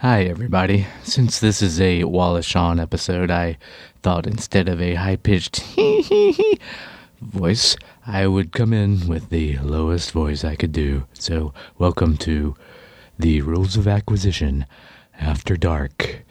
Hi, everybody. Since this is a Wallace Shawn episode, I thought instead of a high pitched voice, I would come in with the lowest voice I could do. So, welcome to the Rules of Acquisition After Dark.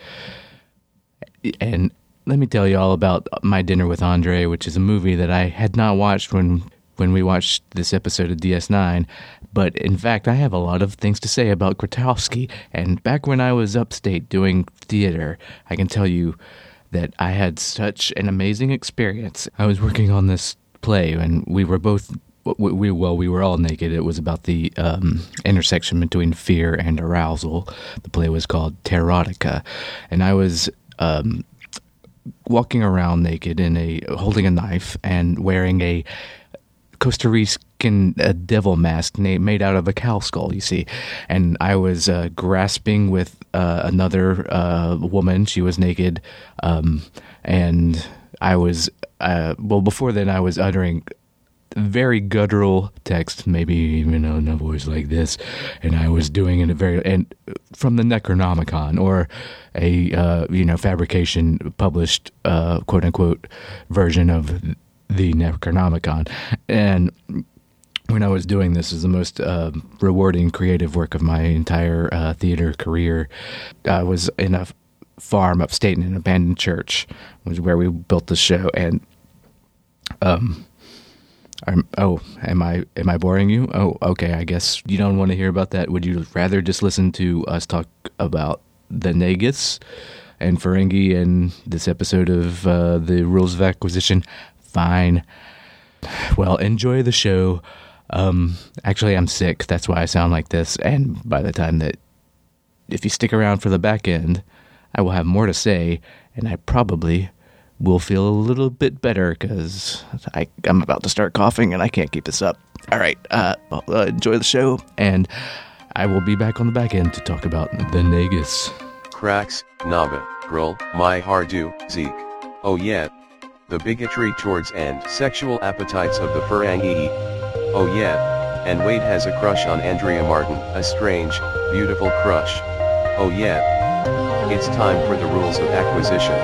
And let me tell you all about My Dinner with Andre, which is a movie that I had not watched when when we watched this episode of DS9. But in fact, I have a lot of things to say about Grotowski. And back when I was upstate doing theater, I can tell you that I had such an amazing experience. I was working on this play, and we were both. We well, we were all naked. It was about the um, intersection between fear and arousal. The play was called Terotica, and I was um, walking around naked in a holding a knife and wearing a Costa Rican uh, devil mask made out of a cow skull, you see. And I was uh, grasping with uh, another uh, woman. She was naked. Um, and I was, uh, well, before then, I was uttering very guttural text, maybe even in a voice like this, and I was doing it a very and from the Necronomicon or a uh, you know fabrication published uh, quote unquote version of the Necronomicon, and when I was doing this, is the most uh, rewarding creative work of my entire uh, theater career. I was in a farm upstate in an abandoned church, which is where we built the show, and um. I'm, oh, am I am I boring you? Oh, okay. I guess you don't want to hear about that. Would you rather just listen to us talk about the Nagus and Ferengi and this episode of uh, the Rules of Acquisition? Fine. Well, enjoy the show. Um, actually, I'm sick. That's why I sound like this. And by the time that, if you stick around for the back end, I will have more to say, and I probably will feel a little bit better because I'm about to start coughing and I can't keep this up. All right, uh, well, uh, enjoy the show, and I will be back on the back end to talk about the Nagus. Krax, Nava, Roll, My Hardu, Zek. Oh yeah. The bigotry towards and sexual appetites of the Ferengi. Oh yeah. And Wade has a crush on Andrea Martin, a strange, beautiful crush. Oh yeah. It's time for the rules of acquisition.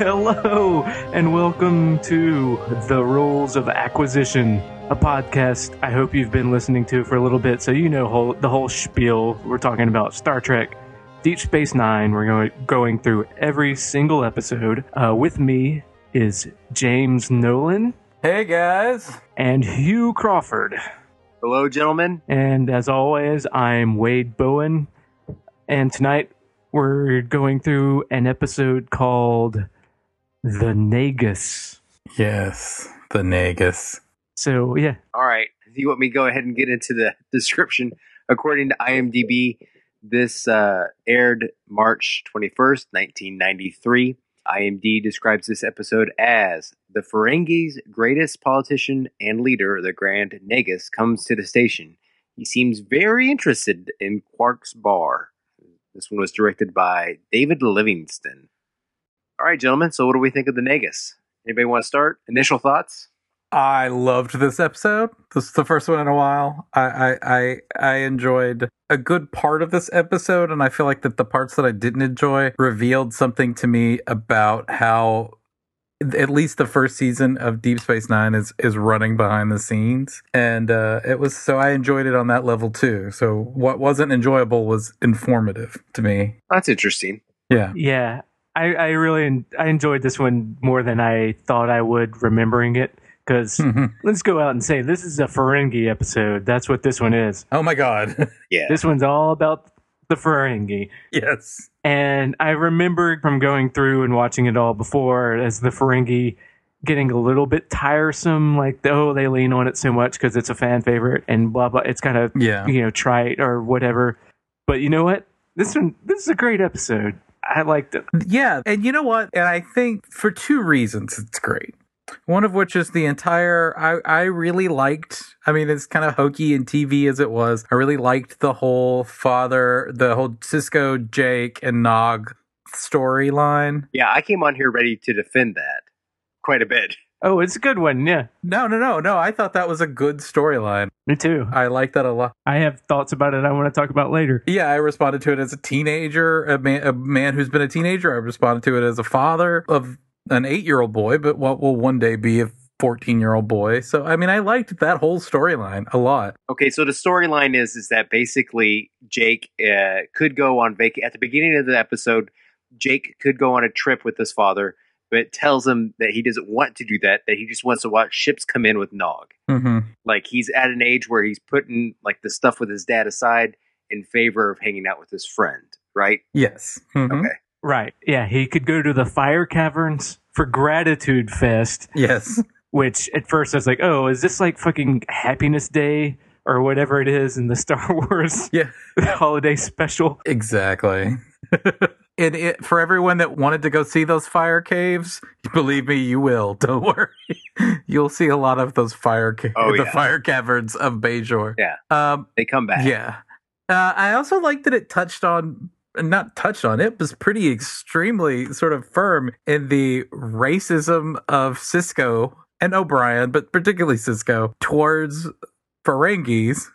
Hello, and welcome to The Rules of Acquisition, a podcast I hope you've been listening to for a little bit so you know whole, the whole spiel. We're talking about Star Trek, Deep Space Nine. We're going, going through every single episode. Uh, with me is James Nolan Hey guys. and Hugh Crawford. Hello, gentlemen. And as always, I'm Wade Bowen. And tonight we're going through an episode called The Nagus. Yes, the Nagus. So, yeah, All right. If You want me to go ahead and get into the description? According to IMDb, this uh, aired March 21st, 1993. IMD describes this episode as the Ferengi's greatest politician and leader, the Grand Nagus, comes to the station. He seems very interested in Quark's bar. This one was directed by David Livingston. All right, gentlemen. So, what do we think of the Nagus? Anybody want to start? Initial thoughts? I loved this episode. This is the first one in a while. I, I I I enjoyed a good part of this episode, and I feel like that the parts that I didn't enjoy revealed something to me about how at least the first season of Deep Space Nine is is running behind the scenes, and uh, it was so I enjoyed it on that level too. So what wasn't enjoyable was informative to me. That's interesting. Yeah, yeah, I, I really I enjoyed this one more than I thought I would remembering it. Because Mhm. let's go out and say this is a Ferengi episode. That's what this one is. oh my god, Yeah. This one's all about the Ferengi. yes, And I remember from going through and watching it all before as the Ferengi getting a little bit tiresome, like, oh, they lean on it so much because it's a fan favorite and blah, blah. It's kind of, yeah. you know, trite or whatever. But you know what? This one, this is a great episode. I liked it. Yeah, and you know what? And I think for two reasons it's great. One of which is the entire I I really liked. I mean, it's kind of hokey and TV as it was. I really liked the whole father, the whole Sisko, Jake, and Nog storyline. Yeah, I came on here ready to defend that quite a bit. Oh, it's a good one. Yeah, No, no, no, no. I thought that was a good storyline. me too. I like that a lot. I have thoughts about it I want to talk about later. Yeah, I responded to it as a teenager, a man, a man who's been a teenager. I responded to it as a father of an eight-year-old boy, but what will one day be a fourteen-year-old boy. So, I mean, I liked that whole storyline a lot. Okay, so the storyline is is that basically Jake uh, could go on vac at the beginning of the episode. Jake could go on a trip with his father, but tells him that he doesn't want to do that. That he just wants to watch ships come in with Nog. Mm-hmm. Like he's at an age where he's putting like the stuff with his dad aside in favor of hanging out with his friend. Right? Yes. Mhm. Okay. Right. Yeah, he could go to the fire caverns for Gratitude Fest, Yes. which at first I was like, oh, is this like fucking Happiness Day or whatever it is in the Star Wars Yeah. holiday special? Exactly. and it, for everyone that wanted to go see those fire caves, believe me, you will. Don't worry. You'll see a lot of those fire ca- Oh, the yeah. fire caverns of Bajor. Yeah. Um, They come back. yeah. Uh, I also like that it touched on, not touched on, it was pretty extremely sort of firm in the racism of Sisko and O'Brien, but particularly Sisko, towards Ferengis.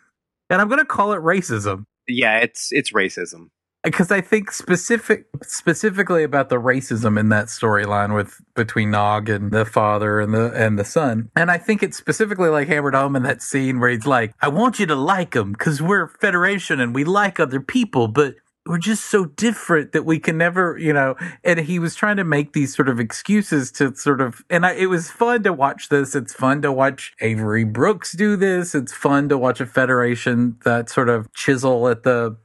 And I'm going to call it racism Yeah, it's it's racism. because I think specific specifically about the racism in that storyline with between Nog and the father and the and the son, and I think it's specifically like hammered home in that scene where he's like, "I want you to like them because we're Federation and we like other people, but." We're just so different that we can never, you know. And he was trying to make these sort of excuses to sort of, and I, it was fun to watch this. It's fun to watch Avery Brooks do this. It's fun to watch a Federation that sort of chisel at the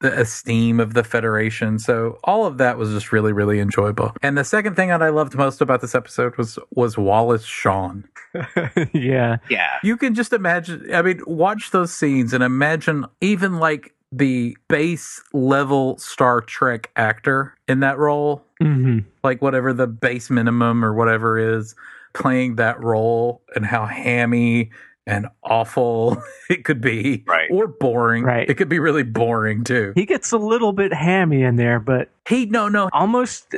the esteem of the Federation. So all of that was just really, really enjoyable. And the second thing that I loved most about this episode was was Wallace Shawn. yeah. Yeah. You can just imagine. I mean, watch those scenes and imagine even like the base level Star Trek actor in that role, hmm like whatever the base minimum or whatever is, playing that role and how hammy and awful it could be, Right. Or boring, Right. It could be really boring too. He gets a little bit hammy in there, but He no no almost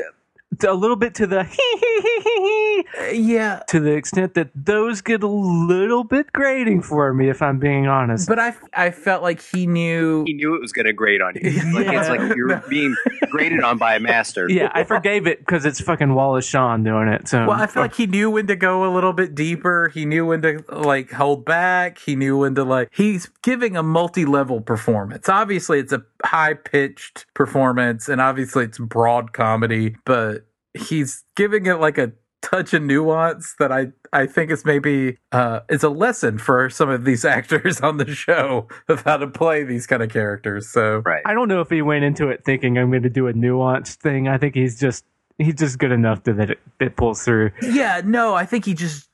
a little bit to the hee hee hee hee hee yeah, to the extent that those get a little bit grating for me, if I'm being honest. but I I felt like he knew. He knew it was going to grate on you. Like Yeah. it's like you're being graded on by a master. yeah, I forgave it because it's fucking Wallace Shawn doing it. So Well, I feel like he knew when to go a little bit deeper. He knew when to like hold back. He knew when to like. He's giving a multi-level performance. Obviously, it's a high-pitched performance, and obviously, it's broad comedy. But he's giving it like a touch of nuance that I I think is maybe uh is a lesson for some of these actors on the show of how to play these kind of characters. So Right. I don't know if he went into it thinking I'm going to do a nuanced thing. I think he's just he's just good enough to, that it, it pulls through. Yeah, no, I think he just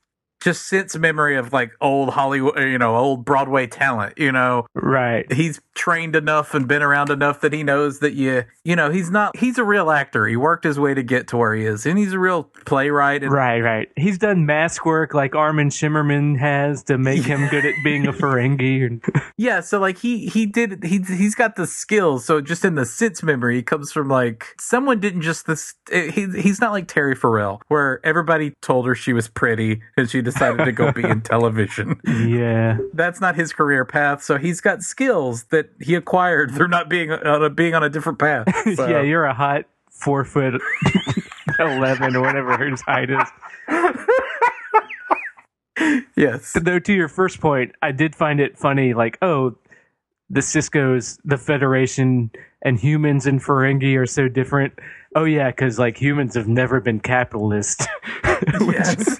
just sense memory of like old Hollywood, uh, you know, old Broadway talent. You know, Right. he's trained enough and been around enough that he knows that you, you know, he's not. He's a real actor. He worked his way to get to where he is, and he's a real playwright. And Right, right. He's done mask work like Armin Shimerman has to make him good at being a Ferengi. And yeah, so like he he did he he's got the skills. So just in the sense memory, he comes from like someone didn't just this. Eh, he he's not like Terry Farrell, where everybody told her she was pretty and she decided to go be in television. yeah, that's not his career path. So he's got skills that he acquired through not being on a, being on a different path. So- yeah. You're a hot four foot eleven or whatever his height is. yes. Though to your first point, I did find it funny. Like, oh, the Sisko's, the Federation, and humans and Ferengi are so different. Oh yeah, because like humans have never been capitalist. Yes.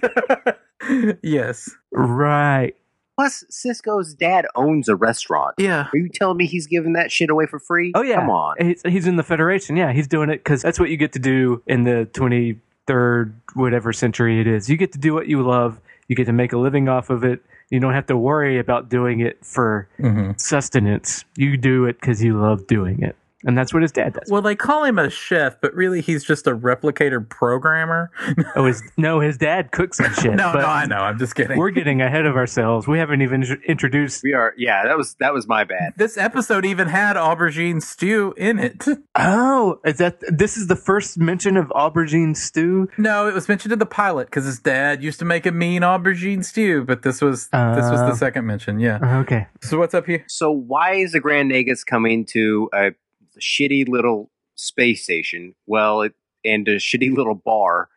yes. right. Plus, Sisko's dad owns a restaurant. Yeah. Are you telling me he's giving that shit away for free? Oh yeah, Come on. He's, he's in the Federation. Yeah, he's doing it because that's what you get to do in the twenty third whatever century it is. You get to do what you love. You get to make a living off of it. You don't have to worry about doing it for hmm sustenance. You do it because you love doing it. And that's what his dad does. Well, they call him a chef, but really he's just a replicator programmer. oh, his no, his dad cooks and shit. no, but no, I know. I'm just kidding. We're getting ahead of ourselves. We haven't even introduced. We are. Yeah, that was that was my bad. This episode even had aubergine stew in it. Oh, is that this is the first mention of aubergine stew? No, it was mentioned in the pilot because his dad used to make a mean aubergine stew, but this was this was Uh. the second mention. Yeah. Okay. So what's up here? So why is the Grand Nagus coming to a shitty little space station? Well, it, and a shitty little bar.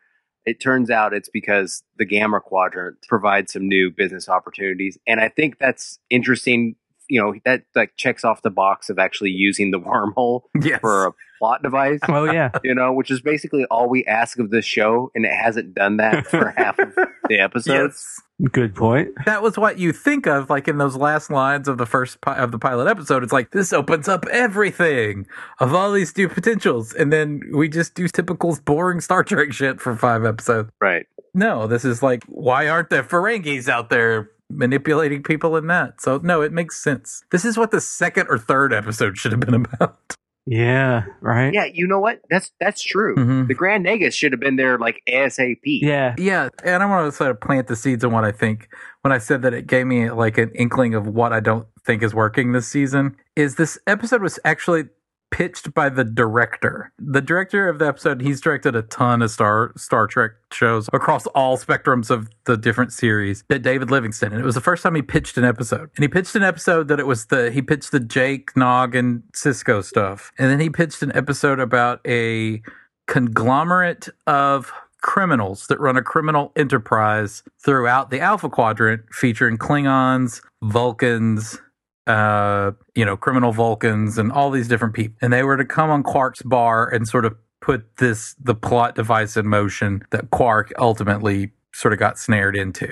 It turns out it's because the Gamma Quadrant provides some new business opportunities, and I think that's interesting. You know, that like checks off the box of actually using the wormhole Yes. for a plot device. Oh yeah. You know, which is basically all we ask of this show, and it hasn't done that for half of the episodes. Yes. Good point. That was what you think of, like in those last lines of the first pi- of the pilot episode. It's like this opens up everything of all these new potentials, and then we just do typical boring Star Trek shit for five episodes. Right. No, this is like, why aren't there Ferengis out there manipulating people in that? So no, it makes sense. This is what the second or third episode should have been about. Yeah. Right. Yeah, you know what? That's that's true. Mhm. The Grand Nagus should have been there like ASAP. Yeah. Yeah, and I want to sort of plant the seeds on what I think when I said that it gave me like an inkling of what I don't think is working this season. Is this episode was actually pitched by the director. The director of the episode, he's directed a ton of Star Star Trek shows across all spectrums of the different series. That David Livingston, and it was the first time he pitched an episode. And he pitched an episode that it was the he pitched the Jake Nog and Sisko stuff, and then he pitched an episode about a conglomerate of criminals that run a criminal enterprise throughout the Alpha Quadrant, featuring Klingons, Vulcans, uh, you know, criminal Vulcans, and all these different people. And they were to come on Quark's bar and sort of put this the plot device in motion that Quark ultimately sort of got snared into.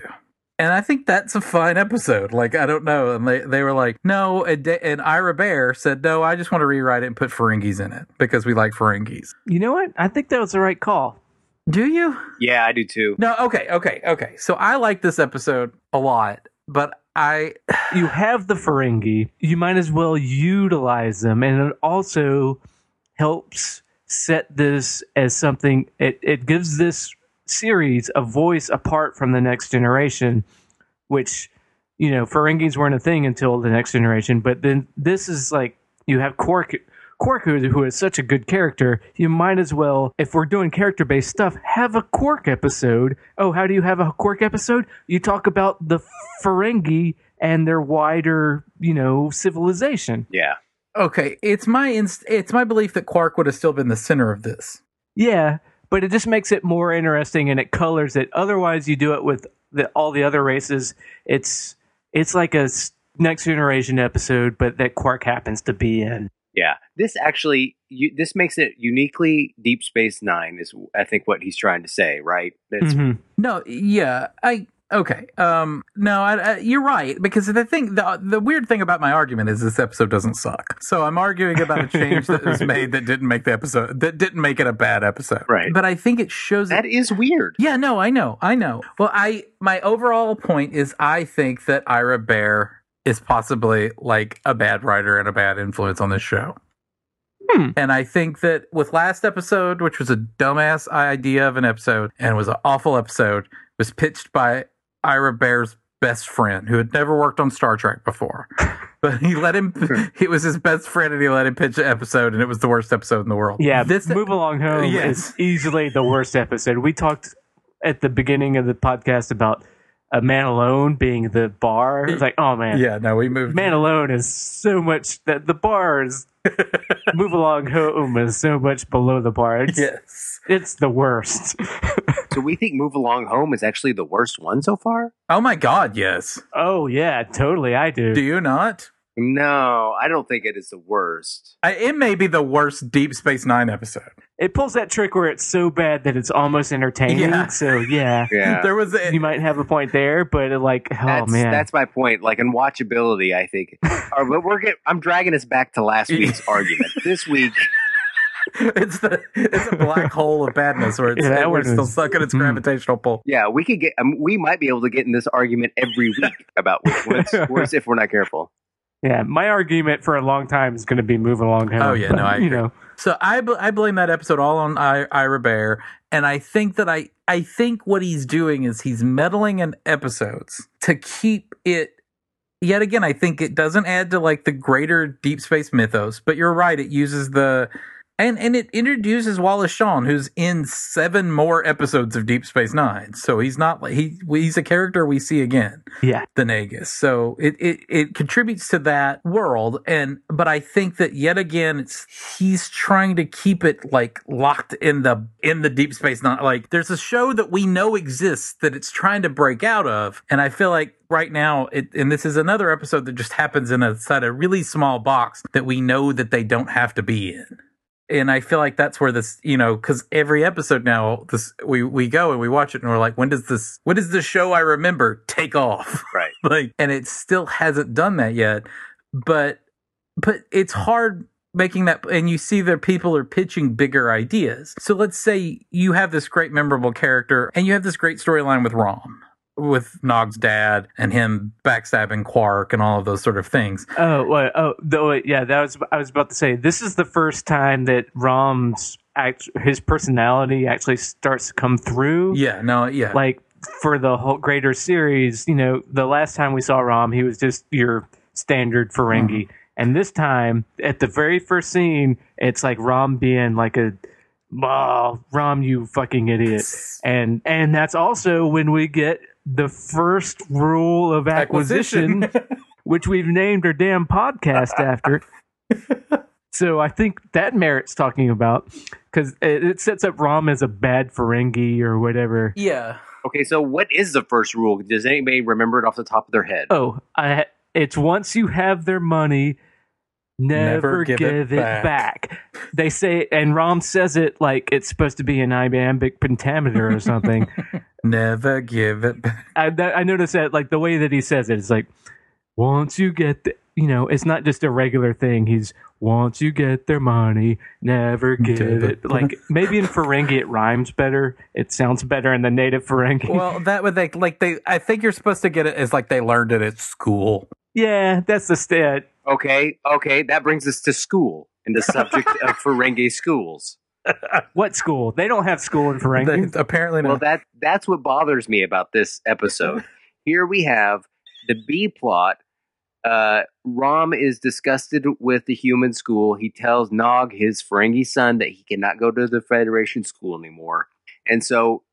And I think that's a fine episode. Like I don't know, and they they were like, no, and, Da- and Ira Behr said, no, I just want to rewrite it and put Ferengis in it because we like Ferengis. You know what? I think that was the right call. Do you? Yeah, I do too. No, okay, okay, okay. So I like this episode a lot, but I You have the Ferengi. You might as well utilize them, and it also helps set this as something. It it gives this series a voice apart from the next generation, which you know Ferengis weren't a thing until the next generation. But then this is like you have Quark. Quark, who, who is such a good character, you might as well, if we're doing character based stuff, have a Quark episode. Oh, how do you have a Quark episode? You talk about the Ferengi and their wider, you know, civilization. Yeah. okay. It's my inst- it's my belief that Quark would have still been the center of this. Yeah, but it just makes it more interesting and it colors it. Otherwise, you do it with the, all the other races. It's it's like a next generation episode, but that Quark happens to be in. Yeah. This actually you, this makes it uniquely Deep Space 9 is I think what he's trying to say, right? That's Mhm. No, yeah, I okay. Um, no, I, I, you're right because the thing, the the weird thing about my argument is this episode doesn't suck. So I'm arguing about a change that was made that didn't make the episode that didn't make it a bad episode. Right. But I think it shows that is weird. Yeah, no, I know, I know. Well, I my overall point is I think that Ira Behr is possibly like a bad writer and a bad influence on this show. Hmm. And I think that with last episode, which was a dumbass idea of an episode and was an awful episode, was pitched by Ira Behr's best friend who had never worked on Star Trek before. But he let him, it was his best friend and he let him pitch an episode and it was the worst episode in the world. Yeah, This, Move Along Home Yes. is easily the worst episode. We talked at the beginning of the podcast about a Man Alone being the bar. It's like, oh man, yeah, no, we moved. Man Alone is so much that the bar is Move Along Home is so much below the bar. It's, Yes. it's the worst. So we think Move Along Home is actually the worst one so far? Oh my God, yes. oh yeah, totally. I do. Do you not? No, I don't think it is the worst. I, it may be the worst Deep Space Nine episode. It pulls that trick where it's so bad that it's almost entertaining. Yeah. So yeah, Yeah. There was a, you might have a point there, but it, like, oh that's, man, that's my point. Like in watchability, I think. Or, but we're get, I'm dragging us back to last week's argument. This week, it's the it's a black hole of badness where it's Yeah, that we're still is- stuck in its Mm. gravitational pull. yeah, we could get. Um, we might be able to get in this argument every week about which one's worse if we're not careful. Yeah, my argument for a long time is going to be moving along. Home, Oh, yeah, no, I you know, So I bl- I blame that episode all on I- Ira Behr, and I think that I I think what he's doing is he's meddling in episodes to keep it. Yet again, I think it doesn't add to like the greater deep space mythos. But you're right; it uses the and and it introduces Wallace Shawn, who's in seven more episodes of Deep Space Nine. So he's not like he he's a character we see again. Yeah, the Nagus. So it, it it contributes to that world. And but I think that yet again it's he's trying to keep it like locked in the in the deep space not like there's a show that we know exists that it's trying to break out of. And I feel like right now it and this is another episode that just happens in a inside a really small box that we know that they don't have to be in and I feel like that's where this, you know, because every episode now, this we we go and we watch it and we're like, when does this, when does the show I remember take off? Right. like, and it still hasn't done that yet. But, but it's hard making that, and you see that people are pitching bigger ideas. So let's say you have this great memorable character, and you have this great storyline with Rom. With Nog's dad and him backstabbing Quark and all of those sort of things. Oh, wait, oh, the, wait, yeah. That was I was about to say. This is the first time that Rom's act, his personality actually starts to come through. Yeah, no, yeah. Like for the whole greater series, you know, the last time we saw Rom, he was just your standard Ferengi, Mm-hmm. and this time at the very first scene, it's like Rom being like a. Oh, Rom, you fucking idiot! And and that's also when we get the first rule of acquisition, which we've named our damn podcast after. so I think that merits talking about because it, it sets up Rom as a bad Ferengi or whatever. yeah. Okay, so what is the first rule? Does anybody remember it off the top of their head? Oh, I, it's once you have their money, never, give, it, back. They say, and Rom says it like it's supposed to be an iambic pentameter or something. Never give it back. I, that, I noticed that like the way that he says it, it's like once you get the, you know, it's not just a regular thing. He's once you get their money, never give Give it. it. Like maybe in Ferengi it rhymes better. It sounds better in the native Ferengi. Well, that would they like they. I think you're supposed to get it as like they learned it at school. yeah, that's the stat. Okay, okay, that brings us to school and the subject of Ferengi schools. What school? They don't have school in Ferengi. They- apparently Well, that that's what bothers me about this episode. Here we have the B plot. Uh, Rom is disgusted with the human school. He tells Nog, his Ferengi son, that he cannot go to the Federation school anymore. And so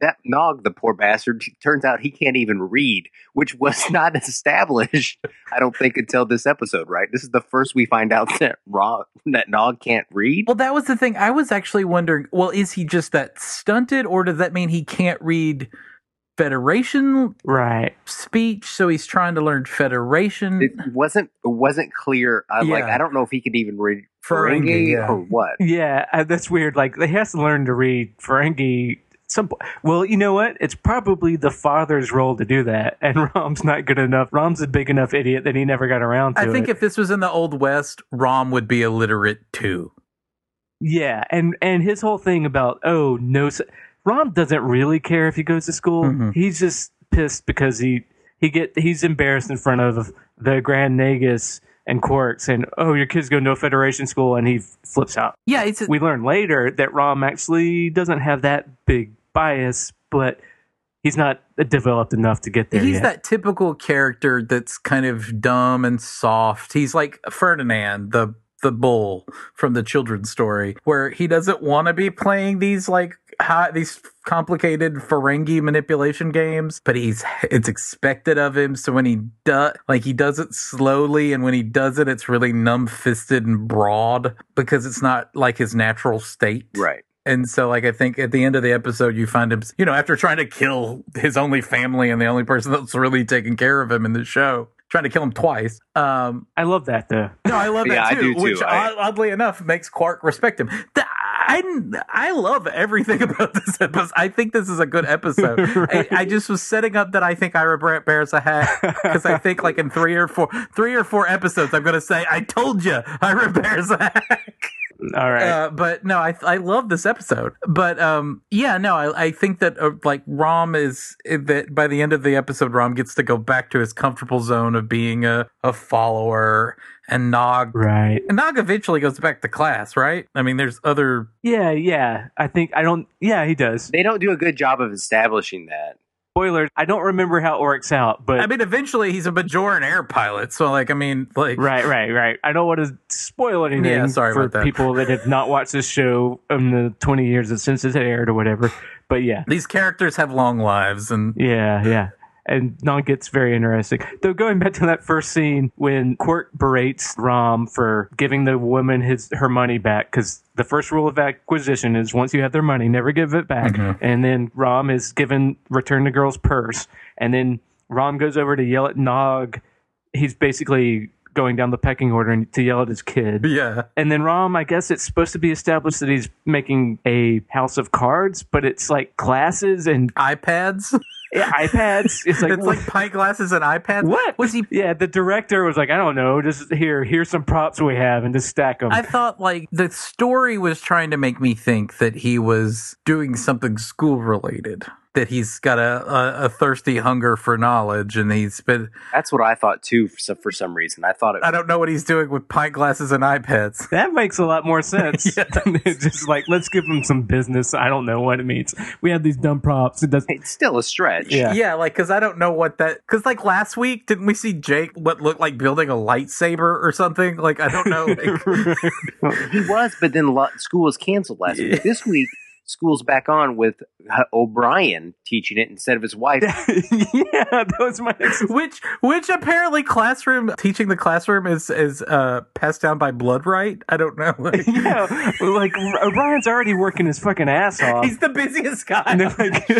that Nog, the poor bastard, turns out he can't even read, which was not established, I don't think, until this episode, right? This is the first we find out that Rom, that Nog can't read. well, that was the thing. I was actually wondering. Well, is he just that stunted, or does that mean he can't read Federation right. speech? So he's trying to learn Federation. It wasn't it wasn't clear. I like I don't know if he could even read Ferengi, Ferengi yeah. or what. Yeah, uh, that's weird. Like he has to learn to read Ferengi. Some well, you know what? It's probably the father's role to do that, and Rom's not good enough. Rom's a big enough idiot that he never got around to it. I think it. if this was in the old west, Rom would be illiterate too. yeah, and and his whole thing about oh no, Rom doesn't really care if he goes to school. Mhm. He's just pissed because he he get he's embarrassed in front of the Grand Nagus and Quark saying, "Oh, your kid's going to a Federation school," and he flips out. Yeah, it's we learn later that Rom actually doesn't have that big bias, but he's not developed enough to get there he's yet. that typical character that's kind of dumb and soft. He's like Ferdinand, the the bull from the children's story, where he doesn't want to be playing these like high, these complicated Ferengi manipulation games, but he's it's expected of him. So when he does, like he does it slowly, and when he does it, it's really numb fisted and broad because it's not like his natural state. Right. And so, like, I think at the end of the episode, you find him, you know, after trying to kill his only family and the only person that's really taking care of him in the show, trying to kill him twice. Um, I love that though. no, I love Yeah, that too, do too. which I- oddly enough makes Quark respect him. Th- I, I love everything about this episode. I think this is a good episode. I, I just was setting up that I think Ira Brant bears a hat because I think like in three or four, three or four episodes, I'm going to say, "I told you, Ira bears a hat." All right. Uh, but no, I I love this episode. But um, yeah, no, I, I think that uh, like Rom is that by the end of the episode, Rom gets to go back to his comfortable zone of being a a follower, and Nog. right. And Nog eventually goes back to class, right? I mean, there's other. Yeah, yeah. I think I don't. Yeah, he does. They don't do a good job of establishing that. Spoilers. I don't remember how it works out, but I mean, eventually he's a Bajoran air pilot. So, like, I mean, like, Right, right, right. I don't want to spoil anything Yeah, sorry for about that. people that have not watched this show in the 20 years since it aired or whatever. But yeah, these characters have long lives, and yeah, yeah. And it gets very interesting. Though going back to that first scene when Quark berates Rom for giving the woman his her money back, because the first rule of acquisition is once you have their money, never give it back. Mhm. And then Rom is given return the girl's purse, and then Rom goes over to yell at Nog. He's basically going down the pecking order and to yell at his kid. yeah, And then Rom, I guess it's supposed to be established that he's making a house of cards, but it's like glasses and iPads. iPads. It's like, it's like pint glasses and iPads. what was he? Yeah, the director was like, I don't know, just here, here's some props we have, and just stack them. I thought like the story was trying to make me think that he was doing something school related. That he's got a, a, a thirsty hunger for knowledge, and he's been. That's what I thought too. For some, for some reason, I thought it. I don't know what he's doing with pint glasses and iPads. that makes a lot more sense. Yeah, just like let's give him some business. I don't know what it means. We have these dumb props. It doesn't. It's still a stretch. Yeah. Yeah, like because I don't know what that. Because like last week, didn't we see Jake what looked like building a lightsaber or something? Like I don't know. Like, he was, but then lo- school was canceled last Yeah. week. This week, school's back on with O'Brien teaching it instead of his wife. yeah, that was my next. which which apparently classroom teaching the classroom is is uh passed down by blood right. I don't know. Like, Yeah, like O'Brien's already working his fucking ass off. He's the busiest guy. and they're like,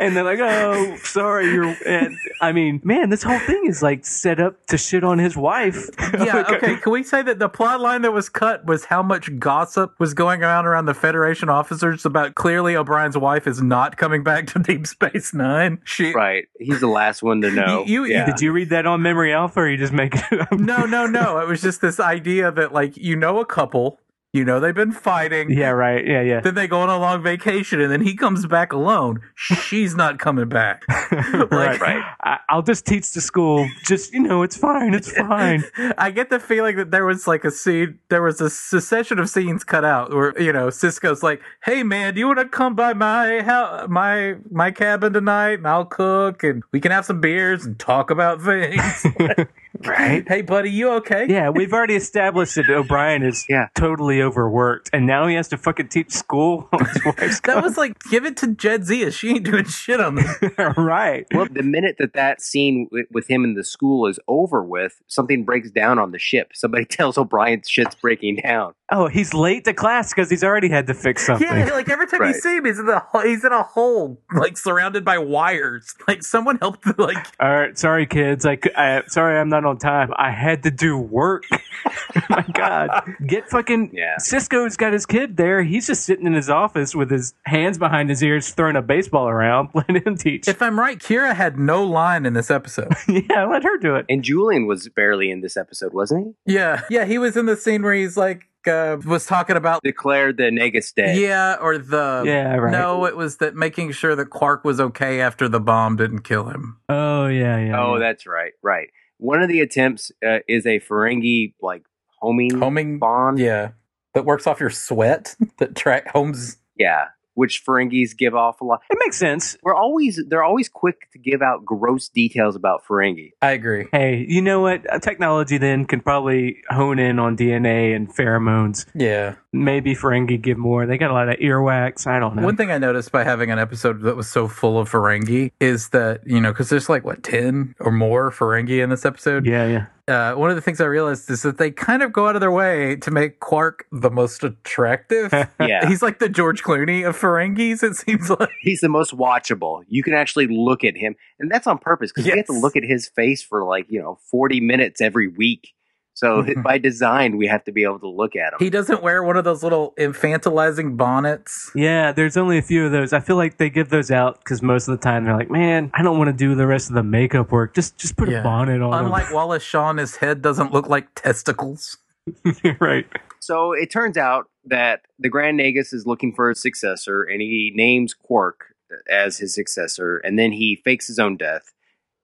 and they're like, oh, sorry, you're. And, I mean, man, this whole thing is like set up to shit on his wife. yeah, okay. Can we say that the plot line that was cut was how much gossip was going on around the Federation officers about clearly O'Brien's wife is not coming back to Deep Space Nine? She Right. He's the last one to know. You- you- yeah. Did you read that on Memory Alpha, or you just make it up? No, no, no. It was just this idea that like you know a couple, you know they've been fighting. Yeah, right. Yeah, yeah. Then they go on a long vacation and then he comes back alone. She's not coming back. right. right. I, I'll just teach the school. Just you know, it's fine. It's fine. I get the feeling that there was like a scene, there was a succession of scenes cut out where you know Sisko's like, "Hey man, do you want to come by my house, my my cabin tonight, and I'll cook, and we can have some beers and talk about things." right. hey buddy, you okay? Yeah, we've already established that O'Brien is Yeah. totally overworked, and now he has to fucking teach school. on his wife's That was like, give it to Jadzia. She ain't doing shit on this. right. Well, the minute that that scene with, with him in the school is over with, something breaks down on the ship. Somebody tells O'Brien shit's breaking down. Oh, he's late to class because he's already had to fix something. Yeah, like every time you see him, he's in the he's in a hole, like surrounded by wires. Like someone helped, like All right, sorry, kids. I, cou- I sorry, I'm not on time. I had to do work. My God, get fucking. Yeah. Sisko's got his kid there. He's just sitting in his office with his hands behind his ears, throwing a baseball around. Let him teach. if I'm right, Kira had no line in this episode. yeah, let her do it. And Julian was barely in this episode, wasn't he? yeah, yeah, he was in the scene where he's like uh, was talking about Declared the Nagus dead. yeah, or the Yeah, right. No, it was that making sure that Quark was okay after the bomb didn't kill him. Oh yeah, yeah. Oh, yeah. that's right. Right. One of the attempts uh, is a Ferengi like homing, Homing bond. Yeah, that works off your sweat. that track homes. Yeah, which Ferengis give off a lot. it makes sense. We're always they're always quick to give out gross details about Ferengi. I agree. Hey, you know what? Technology then can probably hone in on DNA and pheromones. Yeah. Maybe Ferengi give more. They got a lot of earwax. I don't know. One thing I noticed by having an episode that was so full of Ferengi is that, you know, because there's like, what, 10 or more Ferengi in this episode? yeah, yeah. Uh, one of the things I realized is that they kind of go out of their way to make Quark the most attractive. Yeah. He's like the George Clooney of Ferengis, it seems like. He's the most watchable. You can actually look at him, and that's on purpose because you have to look at his face for like you know forty minutes every week. So by design, we have to be able to look at him. He doesn't wear one of those little infantilizing bonnets. Yeah, there's only a few of those. I feel like they give those out because most of the time they're like, "Man, I don't want to do the rest of the makeup work. Just, just put Yeah. a bonnet on." Unlike Wallace Shawn, his head doesn't look like testicles. right? So it turns out that the Grand Nagus is looking for a successor, and he names Quark as his successor, and then he fakes his own death.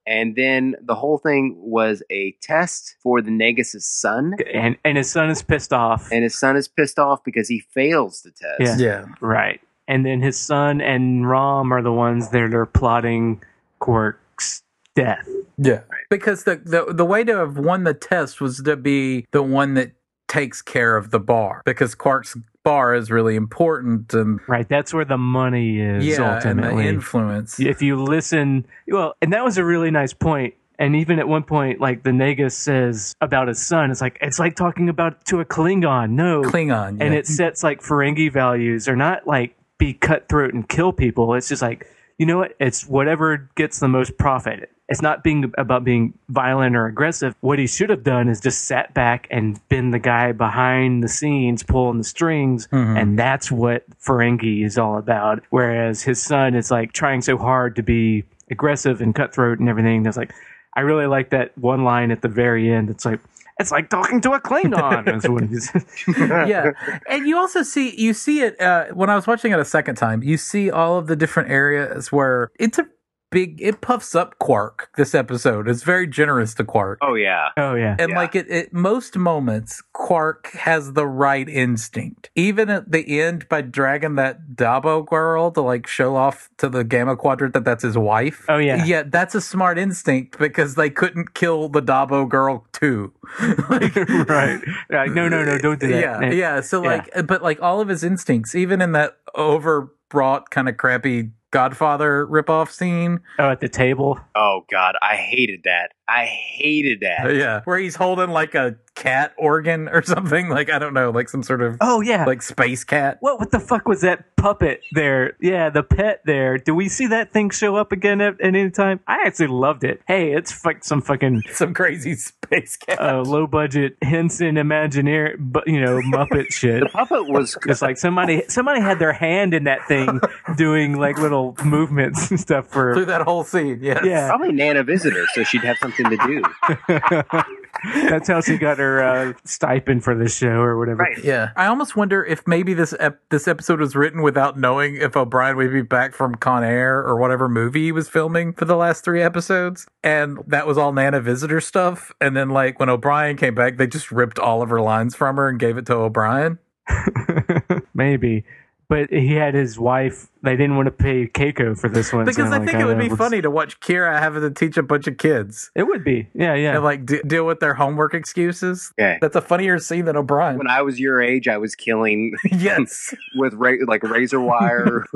And then the whole thing was a test for the Nagus' son, And and his son is pissed off. and his son is pissed off because he fails the test. Yeah. Yeah. Right. And then his son and Rom are the ones that are plotting Quark's death. Yeah. Because the, the the way to have won the test was to be the one that takes care of the bar. Because Quark's bar is really important and Right. That's where the money is yeah, and the influence. if you listen, well, and that was a really nice point. And even at one point, like the Nagus says about his son, it's like it's like talking about to a Klingon. No, Klingon. and it sets like Ferengi values are not like be cutthroat and kill people. It's just like you know what? It's whatever gets the most profit. It's not being about being violent or aggressive. What he should have done is just sat back and been the guy behind the scenes pulling the strings, and that's what Ferengi is all about. Whereas his son is like trying so hard to be aggressive and cutthroat and everything. That's like, I really like that one line at the very end. It's like. It's like talking to a Klingon. That's what he says. yeah and you also see you see it uh, when i was watching it a second time you see all of the different areas where it's a big it puffs up quark this episode it's very generous to quark Oh yeah. Oh yeah. and Yeah. like it, at most moments quark has the right instinct even at the end by dragging that dabo girl to like show off to the gamma quadrant that that's his wife Oh, yeah. yeah that's a smart instinct because they couldn't kill the dabo girl too Like- right. Like, no, no, no, don't do that. yeah, yeah. So Yeah. like, but like all of his instincts, even in that overbrought kind of crappy Godfather ripoff scene, Oh, at the table. Oh god, I hated that. I hated that. yeah, where he's holding like a cat organ or something, like I don't know, like some sort of Oh yeah. like space cat. what? What the fuck was that puppet there? Yeah, the pet there. Do we see that thing show up again at, at any time? I actually loved it. Hey, it's fuck some fucking Some crazy space cat. uh, low budget Henson Imagineer, but you know Muppet shit. The puppet was It's like somebody somebody had their hand in that thing doing like little movements and stuff for Through that whole scene, yes. yeah. probably Nana Visitor, so she'd have something to do. That's how she got her uh, stipend for the show or whatever. Right. Yeah, I almost wonder if maybe this ep- this episode was written without knowing if O'Brien would be back from Con Air or whatever movie he was filming for the last three episodes, and that was all Nana Visitor stuff. And then, like when O'Brien came back, they just ripped all of her lines from her and gave it to O'Brien. Maybe. But he had his wife. They didn't want to pay Keiko for this one. so Because I like, think it would be let's- funny to watch Kira having to teach a bunch of kids It would be. Yeah, yeah. and like de- deal with their homework excuses. Yeah. That's a funnier scene than O'Brien. When I was your age, I was killing yes, with ra- like razor wire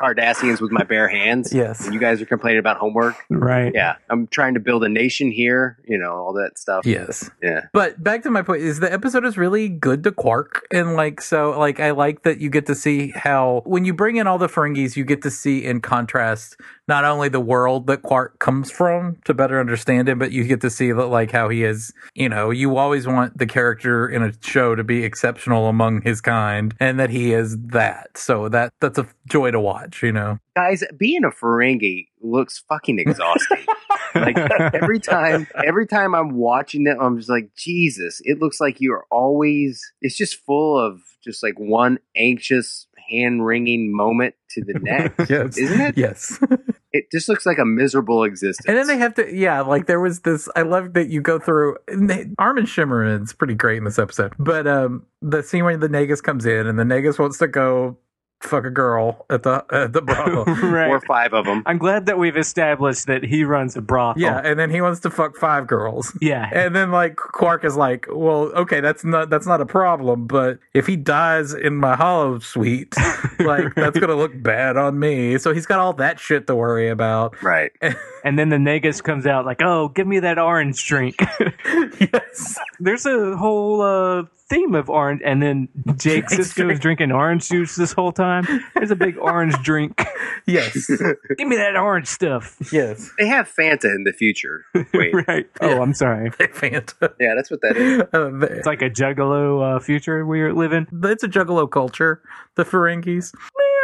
Cardassians with my bare hands. yes, And you guys are complaining about homework. right. Yeah, I'm trying to build a nation here. You know all that stuff. yes. Yeah. But back to my point is the episode is really good to Quark and like so like I like that you get to see how when you bring in all the Ferengis you get to see in contrast not only the world that Quark comes from to better understand him but you get to see that like how he is you know you always want the character in a show to be exceptional among his kind and that he is that so that that's a joy to watch you know Guys, being a Ferengi looks fucking exhausting. like every time every time I'm watching it, I'm just like, Jesus, it looks like you're always it's just full of just like one anxious hand wringing moment to the next. yes Isn't it? yes It just looks like a miserable existence. And then they have to, yeah, like there was this. I love that you go through. and they- Armin Shimerman's pretty great in this episode, but um, the scene where the Nagus comes in and the Nagus wants to go fuck a girl at the at the brothel. right. Or five of them. I'm glad that we've established that he runs a brothel. yeah, and then he wants to fuck five girls. Yeah. And then like Quark is like, well, okay, that's not that's not a problem, but if he dies in my hollow suite, like that's gonna look bad on me. So he's got all that shit to worry about. Right. And then the Nagus comes out like, "Oh, give me that orange drink." yes. There's a whole uh, theme of orange, and then Jake Jake's Sisko is drinking orange juice this whole time. There's a big orange drink. Yes. give me that orange stuff. yes. They have Fanta in the future. Wait. right. Oh, I'm sorry. Fanta. yeah, that's what that is. Uh, It's like a juggalo uh, future we're living. it's a juggalo culture, the Ferengis.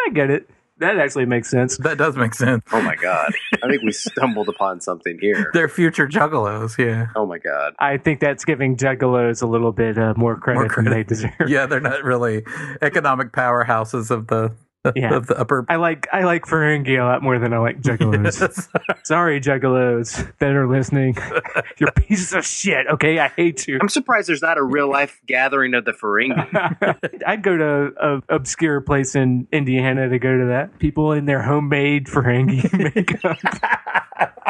I get it. That actually makes sense. That does make sense. Oh my god. I think we stumbled upon something here. They're future juggalos, yeah. Oh my god. I think that's giving juggalos a little bit uh, more credit, More credit. than they deserve. Yeah, they're not really economic powerhouses of the Yeah. of the upper I like I like Ferengi a lot more than I like juggalos. Yes. Sorry, juggalos that are listening. You're pieces of shit. Okay, I hate you. I'm surprised there's not a real life gathering of the Ferengi. I'd go to a obscure place in Indiana to go to that. People in their homemade Ferengi makeup.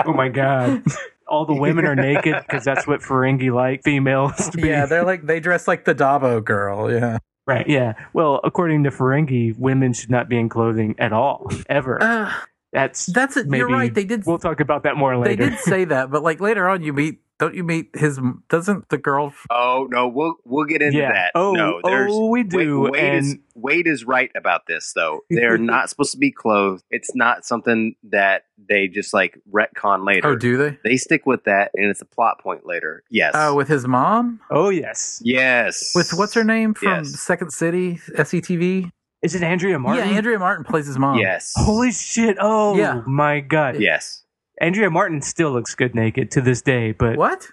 oh my god. All the women are naked because that's what Ferengi like females to be. Yeah, they're like they dress like the Dabo girl, yeah. Right. Yeah. Well, according to Ferengi, women should not be in clothing at all, ever. Uh, That's that's it. maybe You're right. They did We'll talk about that more later. they did say that, but like later on you meet don't you meet his doesn't the girl oh no, we'll we'll get into yeah. that. Oh, no, there's oh, we do. Wade, Wade and is Wade is right about this though. They're not supposed to be clothed. It's not something that they just like retcon later. Oh, do they? they stick with that and it's a plot point later. Yes. Oh, with his mom? oh yes, yes. With what's her name from Yes. Second City, SCTV? is it Andrea Martin? Yeah, Andrea Martin plays his mom. Yes. Holy shit! Oh Yeah. my god! Yes. Andrea Martin still looks good naked to this day, but What?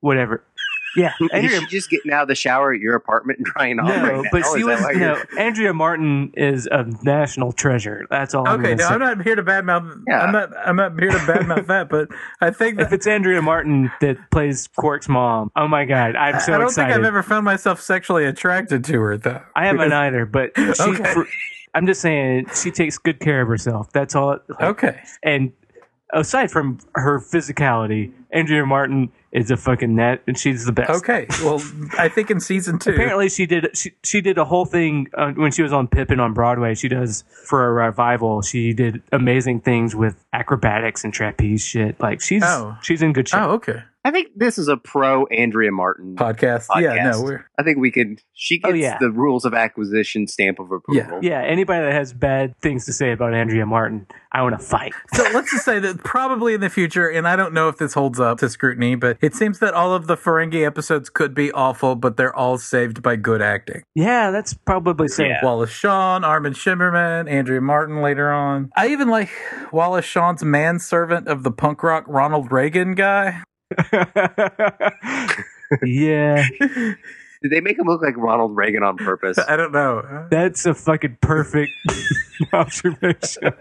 whatever. Yeah, Is Andrea. she just getting out of the shower at your apartment and drying off No, right now? but she was no. you're- Andrea Martin is a national treasure. That's all. I'm Okay, gonna no, say. I'm not here to badmouth. Yeah. I'm not. I'm not here to badmouth that, but I think If it's Andrea Martin that plays Quark's mom, oh my god, I'm so I don't excited. think I've ever found myself sexually attracted to her, though. I haven't Because- either, but she. Okay. for- I'm just saying she takes good care of herself. That's all. Okay. And aside from her physicality, Andrea Martin is a fucking net, and she's the best. Okay. Well, I think in season two. Apparently, she did. She she did a whole thing uh, when she was on Pippin on Broadway. She does for a revival. She did amazing things with acrobatics and trapeze shit. Like she's Oh. she's in good shape. Oh, okay. I think this is a pro Andrea Martin Podcast. Yeah. Podcast. No. We're I think we could. She Oh, gets yeah. the rules of acquisition stamp of approval. Yeah, anybody that has bad things to say about Andrea Martin, I want to fight. so. Let's just say that probably in the future, and I don't know if this holds up to scrutiny, but it seems that all of the Ferengi episodes could be awful, but they're all saved by good acting. Yeah, that's probably safe. Yeah. Wallace Shawn, Armin Shimerman, Andrea Martin later on. I even like Wallace Shawn's manservant of the punk rock Ronald Reagan guy. yeah, Did they make him look like Ronald Reagan on purpose? I don't know. that's a fucking perfect observation.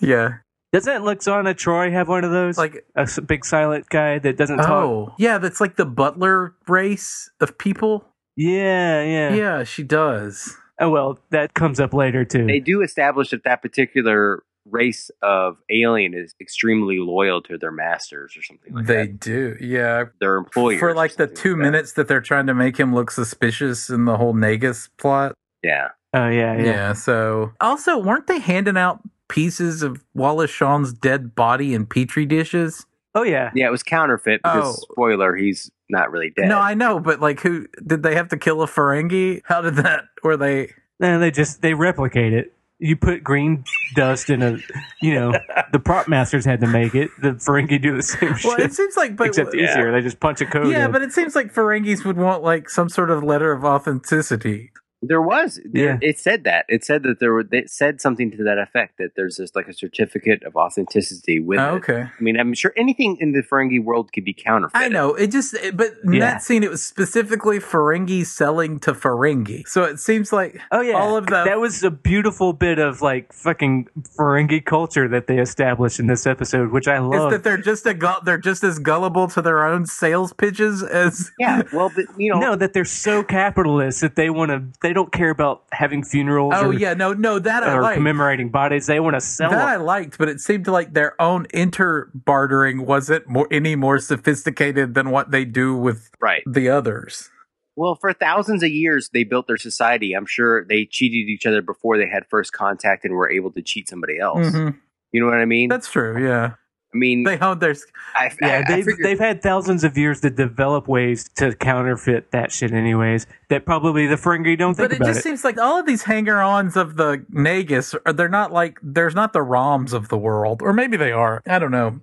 Yeah. Doesn't Lwaxana Troi have one of those? Like a big silent guy that doesn't talk. Oh, yeah, that's like the butler race of people. Yeah, yeah, Yeah, she does. Oh well, that comes up later too. they do establish that that particular race of alien is extremely loyal to their masters or something like they that. They do. Yeah. Their employers For like the two like minutes that they're trying to make him look suspicious in the whole Nagus plot. Yeah. oh yeah, Yeah. yeah. so also weren't they handing out pieces of Wallace Shawn's dead body in petri dishes? Oh yeah. Yeah, it was counterfeit because Oh. spoiler, he's not really dead. No, I know, but like who did they have to kill a Ferengi? How did that were they No, they just they replicate it. You put green dust in a, you know, the prop masters had to make it. The Ferengi do the same Well, shit, it seems like but except yeah. easier. They just punch a code. Yeah, in. but it seems like Ferengis would want like some sort of letter of authenticity. There was. Yeah. It said that. It said that there were. It said something to that effect that there's just like a certificate of authenticity with Oh, it. okay. I mean, I'm sure anything in the Ferengi world could be counterfeit. I know. It just, it- but in Yeah. that scene, it was specifically Ferengi selling to Ferengi. So it seems like Oh yeah, all of the that was a beautiful bit of like fucking Ferengi culture that they established in this episode, which I love. is that they're just a gu- they're just as gullible to their own sales pitches as Yeah. Well, but, you know. no, that they're so capitalist that they want to. They don't care about having funerals. Oh or, yeah, no, no, that I or liked. commemorating bodies. They want to sell That I liked, but it seemed like their own inter bartering wasn't more any more sophisticated than what they do with Right. the others. Well, for thousands of years, they built their society. I'm sure they cheated each other before they had first contact and were able to cheat somebody else. Mhm. You know what I mean? That's true. Yeah, I mean, they honed their. s- I, Yeah, I, I they've figured- they've had thousands of years to develop ways to counterfeit that shit, anyways. That probably the Ferengi don't think But it about just it. seems like all of these hanger-ons of the Nagus, are they're not like there's not the ROMs of the world, or maybe they are. I don't know.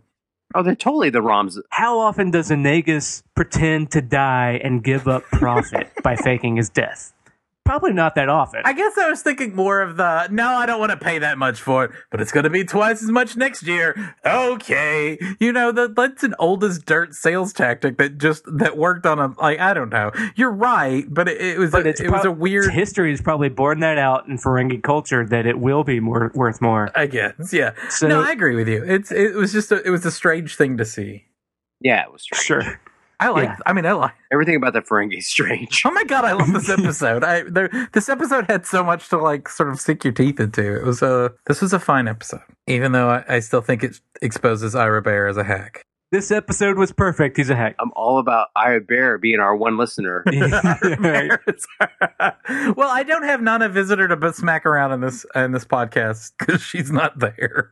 oh, they're totally the ROMs. How often does a Nagus pretend to die and give up profit by faking his death? Probably not that often. I guess I was thinking more of the no, I don't want to pay that much for it, but it's going to be twice as much next year. Okay, you know that that's an old as dirt sales tactic that just that worked on a like I don't know. You're right, but it, it was but a, it's it was a weird. history is probably borne that out in Ferengi culture that it will be more worth more. I guess, yeah. So- no, I agree with you. It's it was just a, it was a strange thing to see. Yeah, it was strange. Sure. I like. Yeah. I mean, I like. Everything about the Ferengi is strange. Oh my god, I love this episode. I there, this episode had so much to like sort of sink your teeth into. It was a this was a fine episode, even though I, I still think it exposes Ira Behr as a hack. This episode was perfect. He's a hack. I'm all about Ira Behr being our one listener. Right. well, I don't have Nana Visitor to smack around in this in this podcast because she's not there.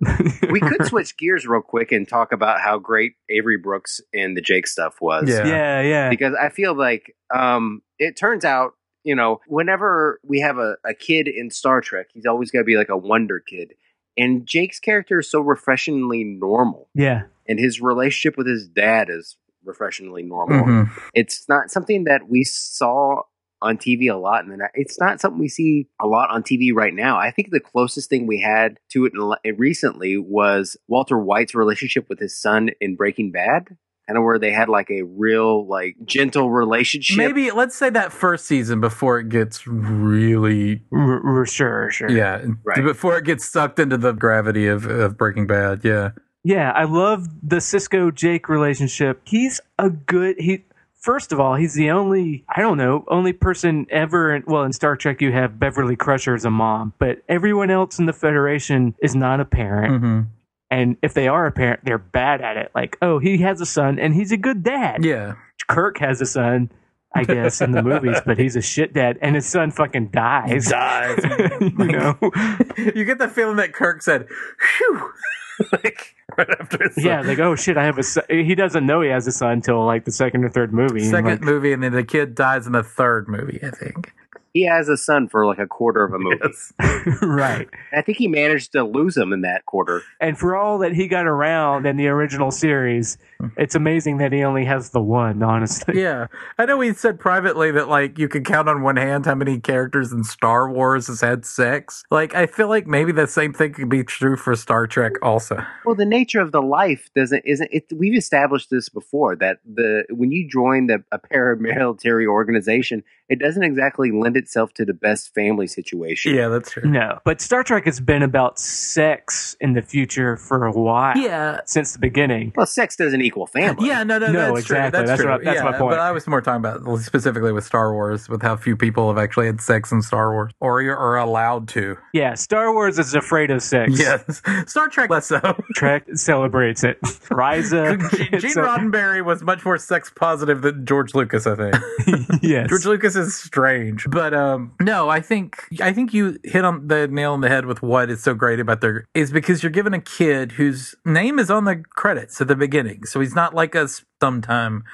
we could switch gears real quick and talk about how great Avery Brooks and the Jake stuff was. Yeah. yeah, yeah. Because I feel like um, it turns out, you know, whenever we have a, a kid in Star Trek, he's always going to be like a wonder kid. And Jake's character is so refreshingly normal. Yeah. And his relationship with his dad is refreshingly normal. Mhm. It's not something that we saw on TV a lot, and then it's not something we see a lot on TV right now. I think the closest thing we had to it recently was Walter White's relationship with his son in Breaking Bad, kind of where they had like a real like gentle relationship. Maybe let's say that first season before it gets really R- r- sure, sure. yeah Right. before it gets sucked into the gravity of, of Breaking Bad. Yeah. Yeah, I love the Sisko Jake relationship. He's a good he first of all, he's the only I don't know, only person ever well in Star Trek you have Beverly Crusher as a mom, but everyone else in the Federation is not a parent. hmm And if they are a parent, they're bad at it. Like, oh, he has a son and he's a good dad. Yeah. Kirk has a son, I guess, in the movies, but he's a shit dad and his son fucking dies. Dies. you know? you get the feeling that Kirk said, "Phew," like right after his Yeah, like oh shit, I have a son. He doesn't know he has a son until like the second or third movie. and, second like, movie, and then the kid dies in the third movie. I think. he has a son for like a quarter of a movie. Yes. right. I think he managed to lose him in that quarter. And for all that he got around in the original series, it's amazing that he only has the one. Honestly, Yeah, I know we said privately that like you can count on one hand how many characters in Star Wars has had sex. Like I feel like maybe the same thing could be true for Star Trek also. Well, the nature of the life doesn't isn't it. We've established this before that the when you join the a paramilitary organization, it doesn't exactly lend itself to the best family situation. Yeah, that's true. no. But Star Trek has been about sex in the future for a while. Yeah. since the beginning. Well, sex doesn't equal family. Yeah, no, no, No, that's true. exactly. That's, That's true. what- that's yeah, my point. But I was more talking about specifically with Star Wars, with how few people have actually had sex in Star Wars, or are allowed to. Yeah, Star Wars is afraid of sex. Yes, Star Trek less so. Trek celebrates it. Risa, Gene it's a- Roddenberry was much more sex positive than George Lucas, I think. yes. George Lucas is strange, but um, no, I think I think you hit on the nail on the head with what is so great about their is because you're given a kid whose name is on the credits at the beginning, so he's not like us sometime.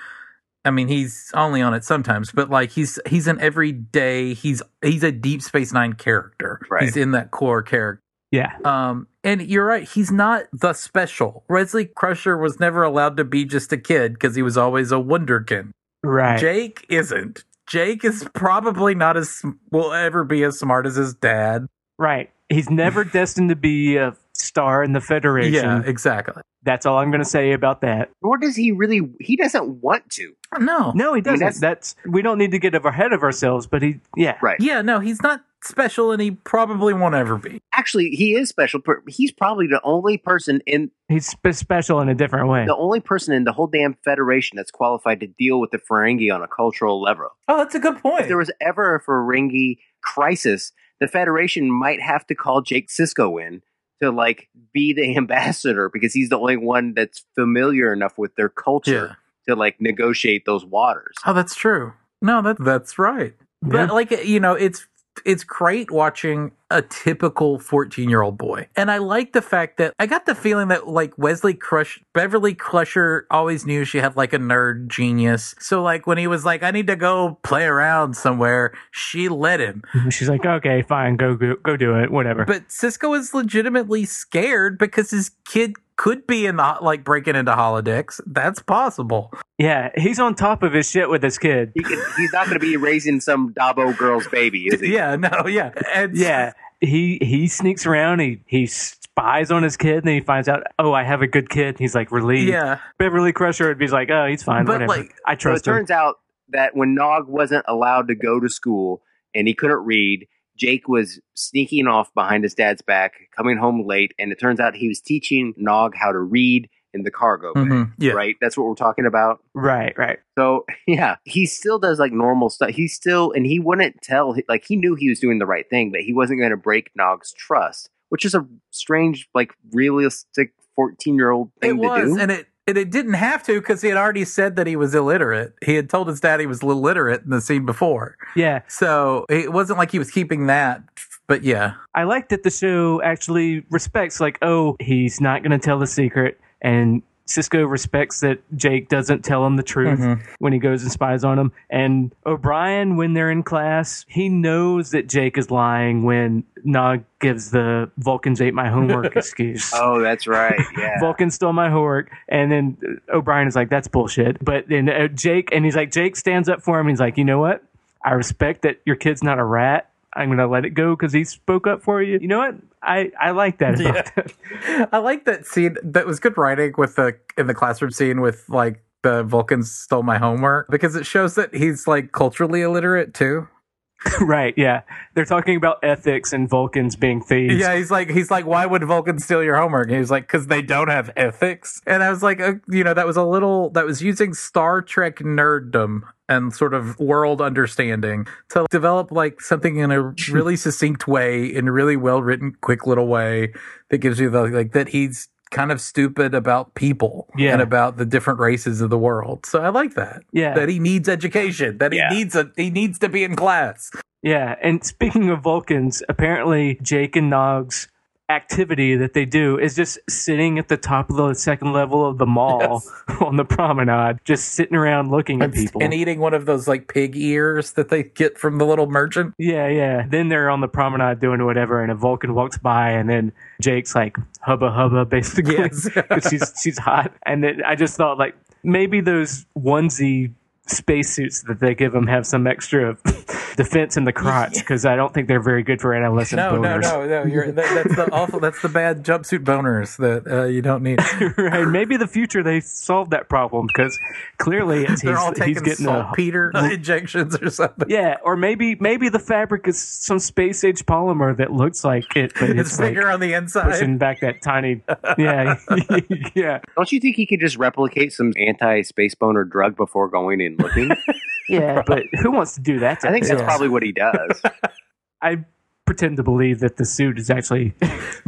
I mean, he's only on it sometimes, but like he's he's an everyday. He's he's a Deep Space Nine character. Right. He's in that core character. yeah. Um, and you're right. He's not the special. Wesley Crusher was never allowed to be just a kid because he was always a wonderkin. Right. Jake isn't. Jake is probably not as will ever be as smart as his dad. Right. He's never destined to be a star in the Federation. Yeah, exactly. That's all I'm going to say about that. Nor does he really. He doesn't want to. No, No, he doesn't. that's- that's, we don't need to get ahead of ourselves, but he, yeah. Right. yeah, no, he's not special, and he probably won't ever be. Actually, he is special. He's probably the only person in He's spe- special in a different way. the only person in the whole damn federation that's qualified to deal with the Ferengi on a cultural level. Oh, that's a good point. If there was ever a Ferengi crisis, the Federation might have to call Jake Sisko in to like be the ambassador because he's the only one that's familiar enough with their culture to like negotiate those waters. Oh, that's true. No, that that's right. But Yeah. like you know, it's it's great watching a typical 14 year old boy. And I like the fact that I got the feeling that like Wesley Crush, Beverly Crusher always knew she had like a nerd genius. So like when he was like, I need to go play around somewhere, she let him. She's like, okay, fine, go, go, go do it, whatever. But Sisko is legitimately scared because his kid could be in the like breaking into holodecks. That's possible. Yeah, he's on top of his shit with his kid. He can, he's not going to be raising some Dabo girl's baby, is he? Yeah, no, yeah, and Yeah, he he sneaks around. He he spies on his kid, and then he finds out, oh, I have a good kid. He's like relieved. yeah. Beverly Crusher would be like, oh, he's fine. But, whatever. like, I So it trust him. It turns out that when Nog wasn't allowed to go to school and he couldn't read, Jake was sneaking off behind his dad's back, coming home late, and it turns out he was teaching Nog how to read in the cargo bay. Mhm, yeah. Right? That's what we're talking about. Right, right. So yeah, he still does like normal stuff. He still and he wouldn't tell like he knew he was doing the right thing, but he wasn't going to break Nog's trust, which is a strange, like realistic fourteen year old thing It to do. and it and it didn't have to because he had already said that he was illiterate. He had told his dad he was illiterate in the scene before, Yeah, so it wasn't like he was keeping that. But yeah, I like that the show actually respects, like, oh, he's not going to tell the secret, and Sisko respects that Jake doesn't tell him the truth Mhm. when he goes and spies on him. And O'Brien, when they're in class, he knows that Jake is lying when Nog gives the Vulcans ate my homework excuse. oh, that's right. Yeah. Vulcan stole my homework, and then O'Brien is like, "That's bullshit." But then uh, Jake, and he's like, Jake stands up for him. And he's like, "You know what? I respect that your kid's not a rat. I'm gonna let it go because he spoke up for you. You know what? I I like that. Yeah. I like that scene. That was good writing with the in the classroom scene with like the Vulcans stole my homework because it shows that he's like culturally illiterate too. right? Yeah, they're talking about ethics and Vulcans being thieves. Yeah, he's like he's like, why would Vulcans steal your homework? And he's like, because they don't have ethics. And I was like, uh, you know, that was a little that was using Star Trek nerddom and sort of world understanding to develop like something in a really succinct way, in a really well written, quick little way that gives you the like that he's kind of stupid about people Yeah. and about the different races of the world. So I like that. Yeah. That he needs education. That Yeah. he needs a he needs to be in class. Yeah, and speaking of Vulcans, apparently Jake and Nog's activity that they do is just sitting at the top of the second level of the mall on the promenade, just sitting around looking at And, people. and eating one of those like pig ears that they get from the little merchant. yeah, yeah. Then they're on the promenade doing whatever, and a Vulcan walks by, and then Jake's like hubba hubba, basically, Yes. she's she's hot. And then I just thought like maybe those onesie spacesuits that they give them have some extra defense in the crotch because I don't think they're very good for adolescent No, no, boners. no, no. You're, that, that's the awful. That's the bad jumpsuit boners that uh, you don't need. right? Maybe the future they solved that problem because clearly it's, They're he's, all he's getting saltpeter a injections or something. yeah, or maybe maybe the fabric is some space age polymer that looks like it, but It's, it's, like bigger on the inside. pushing back that tiny. Yeah, yeah, Don't you think he could just replicate some anti space boner drug before going and looking? Yeah. But who wants to do that? To I think that's probably what he does. I pretend to believe that the suit is actually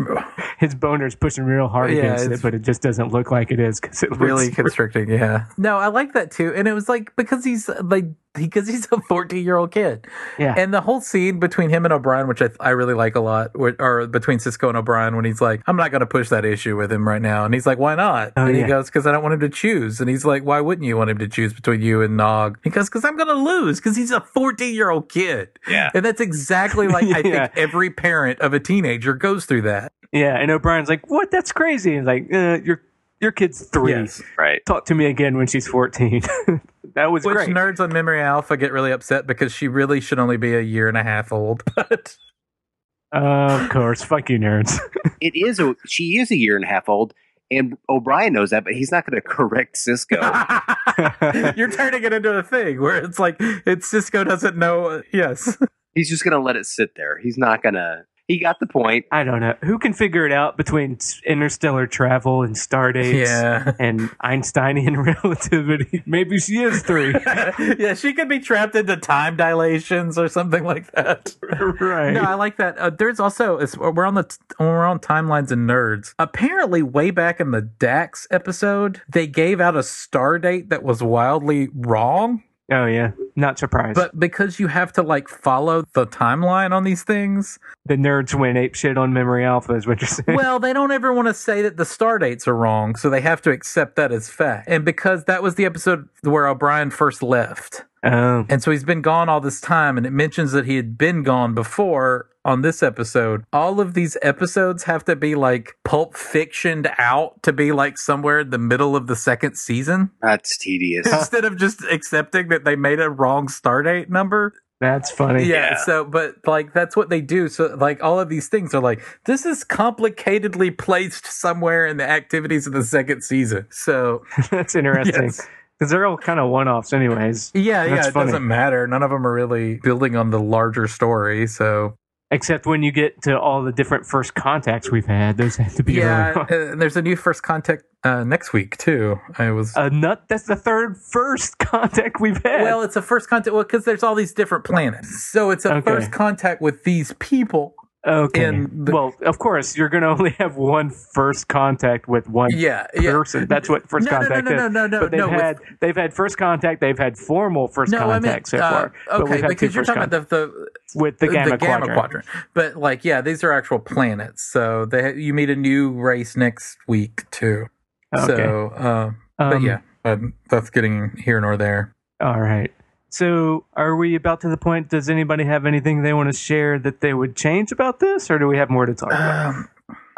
his boner's pushing real hard Yeah, against it, but it just doesn't look like it is because it looks really constricting. Yeah. No, I like that too, and it was like because he's like because he's a 14 year old kid, Yeah. and the whole scene between him and O'Brien, which I I really like a lot, wh- or between Sisko and O'Brien, when he's like, I'm not going to push that issue with him right now, and he's like, Why not? Oh, and he yeah. goes, Because I don't want him to choose, and he's like, Why wouldn't you want him to choose between you and Nog? He goes, Because I'm going to lose, because he's a 14 year old kid. Yeah. and that's exactly like I think every parent of a teenager goes through that. yeah. And O'Brien's like, "What? That's crazy." And like, uh, your your kid's three. Yes. right. Talk to me again when she's fourteen. that was Which great. nerds on Memory Alpha get really upset because she really should only be a year and a half old. But Uh, of course, fuck you, nerds. It is a she is a year and a half old, and O'Brien knows that, but he's not going to correct Sisko. you're turning it into a thing where it's like it's Sisko doesn't know. Yes, he's just going to let it sit there. He's not going to. He got the point. I don't know who can figure it out between interstellar travel and star dates yeah, and Einsteinian relativity. Maybe she is three. yeah. She could be trapped into time dilations or something like that. right. No, I like that. Uh, there's also we're on the t- we're on timelines and nerds. Apparently, way back in the Dax episode, they gave out a star date that was wildly wrong. Oh yeah, not surprised. But because you have to like follow the timeline on these things, the nerds went ape shit on memory alpha is what you're saying. well, they don't ever want to say that the star dates are wrong, so they have to accept that as fact. And because that was the episode where O'Brien first left, oh, and so he's been gone all this time, and it mentions that he had been gone before on this episode, all of these episodes have to be like pulp fictioned out to be like somewhere in the middle of the second season That's tedious. instead of just accepting that they made a wrong star date number. That's funny. Yeah, Yeah. so but like that's what they do. So like all of these things are like this is complicatedly placed somewhere in the activities of the second season. So That's interesting. Yes. Because they're all kind of one offs, anyways. yeah, yeah, it funny. doesn't matter. None of them are really building on the larger story. So Except when you get to all the different first contacts we've had, those have to be yeah, uh, there's a new first contact uh, next week too. I was A nut. That's the third first contact we've had. well, it's a first contact well because there's all these different planets. So it's a Okay. first contact with these people. Okay. in the- well, of course, you're going to only have one first contact with one Yeah, yeah. person. That's what first No, no, no, contact no, is. no, no, no, But they've no, with- had they've had first contact. They've had formal first No, I contact meant so uh, far. but okay we've had because two you're talking about the, the with the gamma, quadrant. But like, yeah, these are actual planets. So they you meet a new race next week too. Okay. So, uh, but Um, yeah, um, that's getting here nor there. All right. So, are we about to the point? Does anybody have anything they want to share that they would change about this, or do we have more to talk about? Um,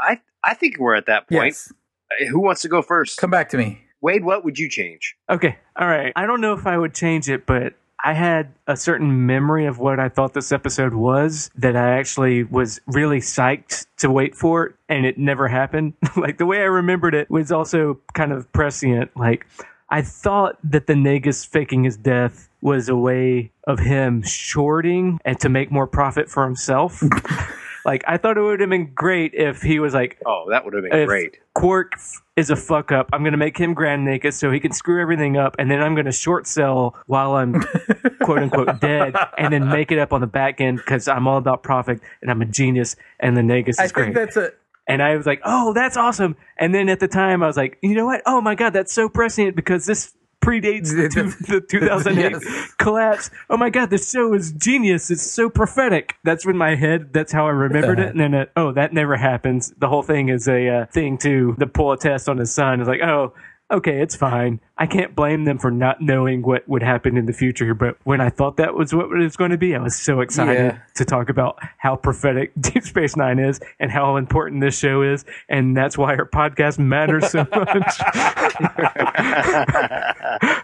I I think we're at that point. yes, Uh, Who wants to go first? come back to me. Wade, what would you change? Okay. All right. I don't know if I would change it, but I had a certain memory of what I thought this episode was that I actually was really psyched to wait for it, and it never happened. like the way I remembered it was also kind of prescient. Like I thought that the Nagus faking his death was a way of him shorting and to make more profit for himself. like I thought it would have been great if he was like, Oh, that would have been if great. Quark is a fuck up. I'm going to make him Grand Nagus so he can screw everything up, and then I'm going to short sell while I'm quote unquote dead, and then make it up on the back end because I'm all about profit and I'm a genius, and the Nagus is I great. think that's a and I was like, oh, that's awesome. And then at the time, I was like, you know what? Oh my god, that's so prescient because this predates the, two, the 2008 Yes. collapse. Oh my god, this show is genius. It's so prophetic. That's in my head. That's how I remembered it. And then, uh, oh, that never happens. The whole thing is a uh, thing to the pull a test on his son. It's like, oh, okay, it's fine. I can't blame them for not knowing what would happen in the future. But when I thought that was what it was going to be, I was so excited Yeah. to talk about how prophetic Deep Space Nine is and how important this show is. And that's why our podcast matters so much.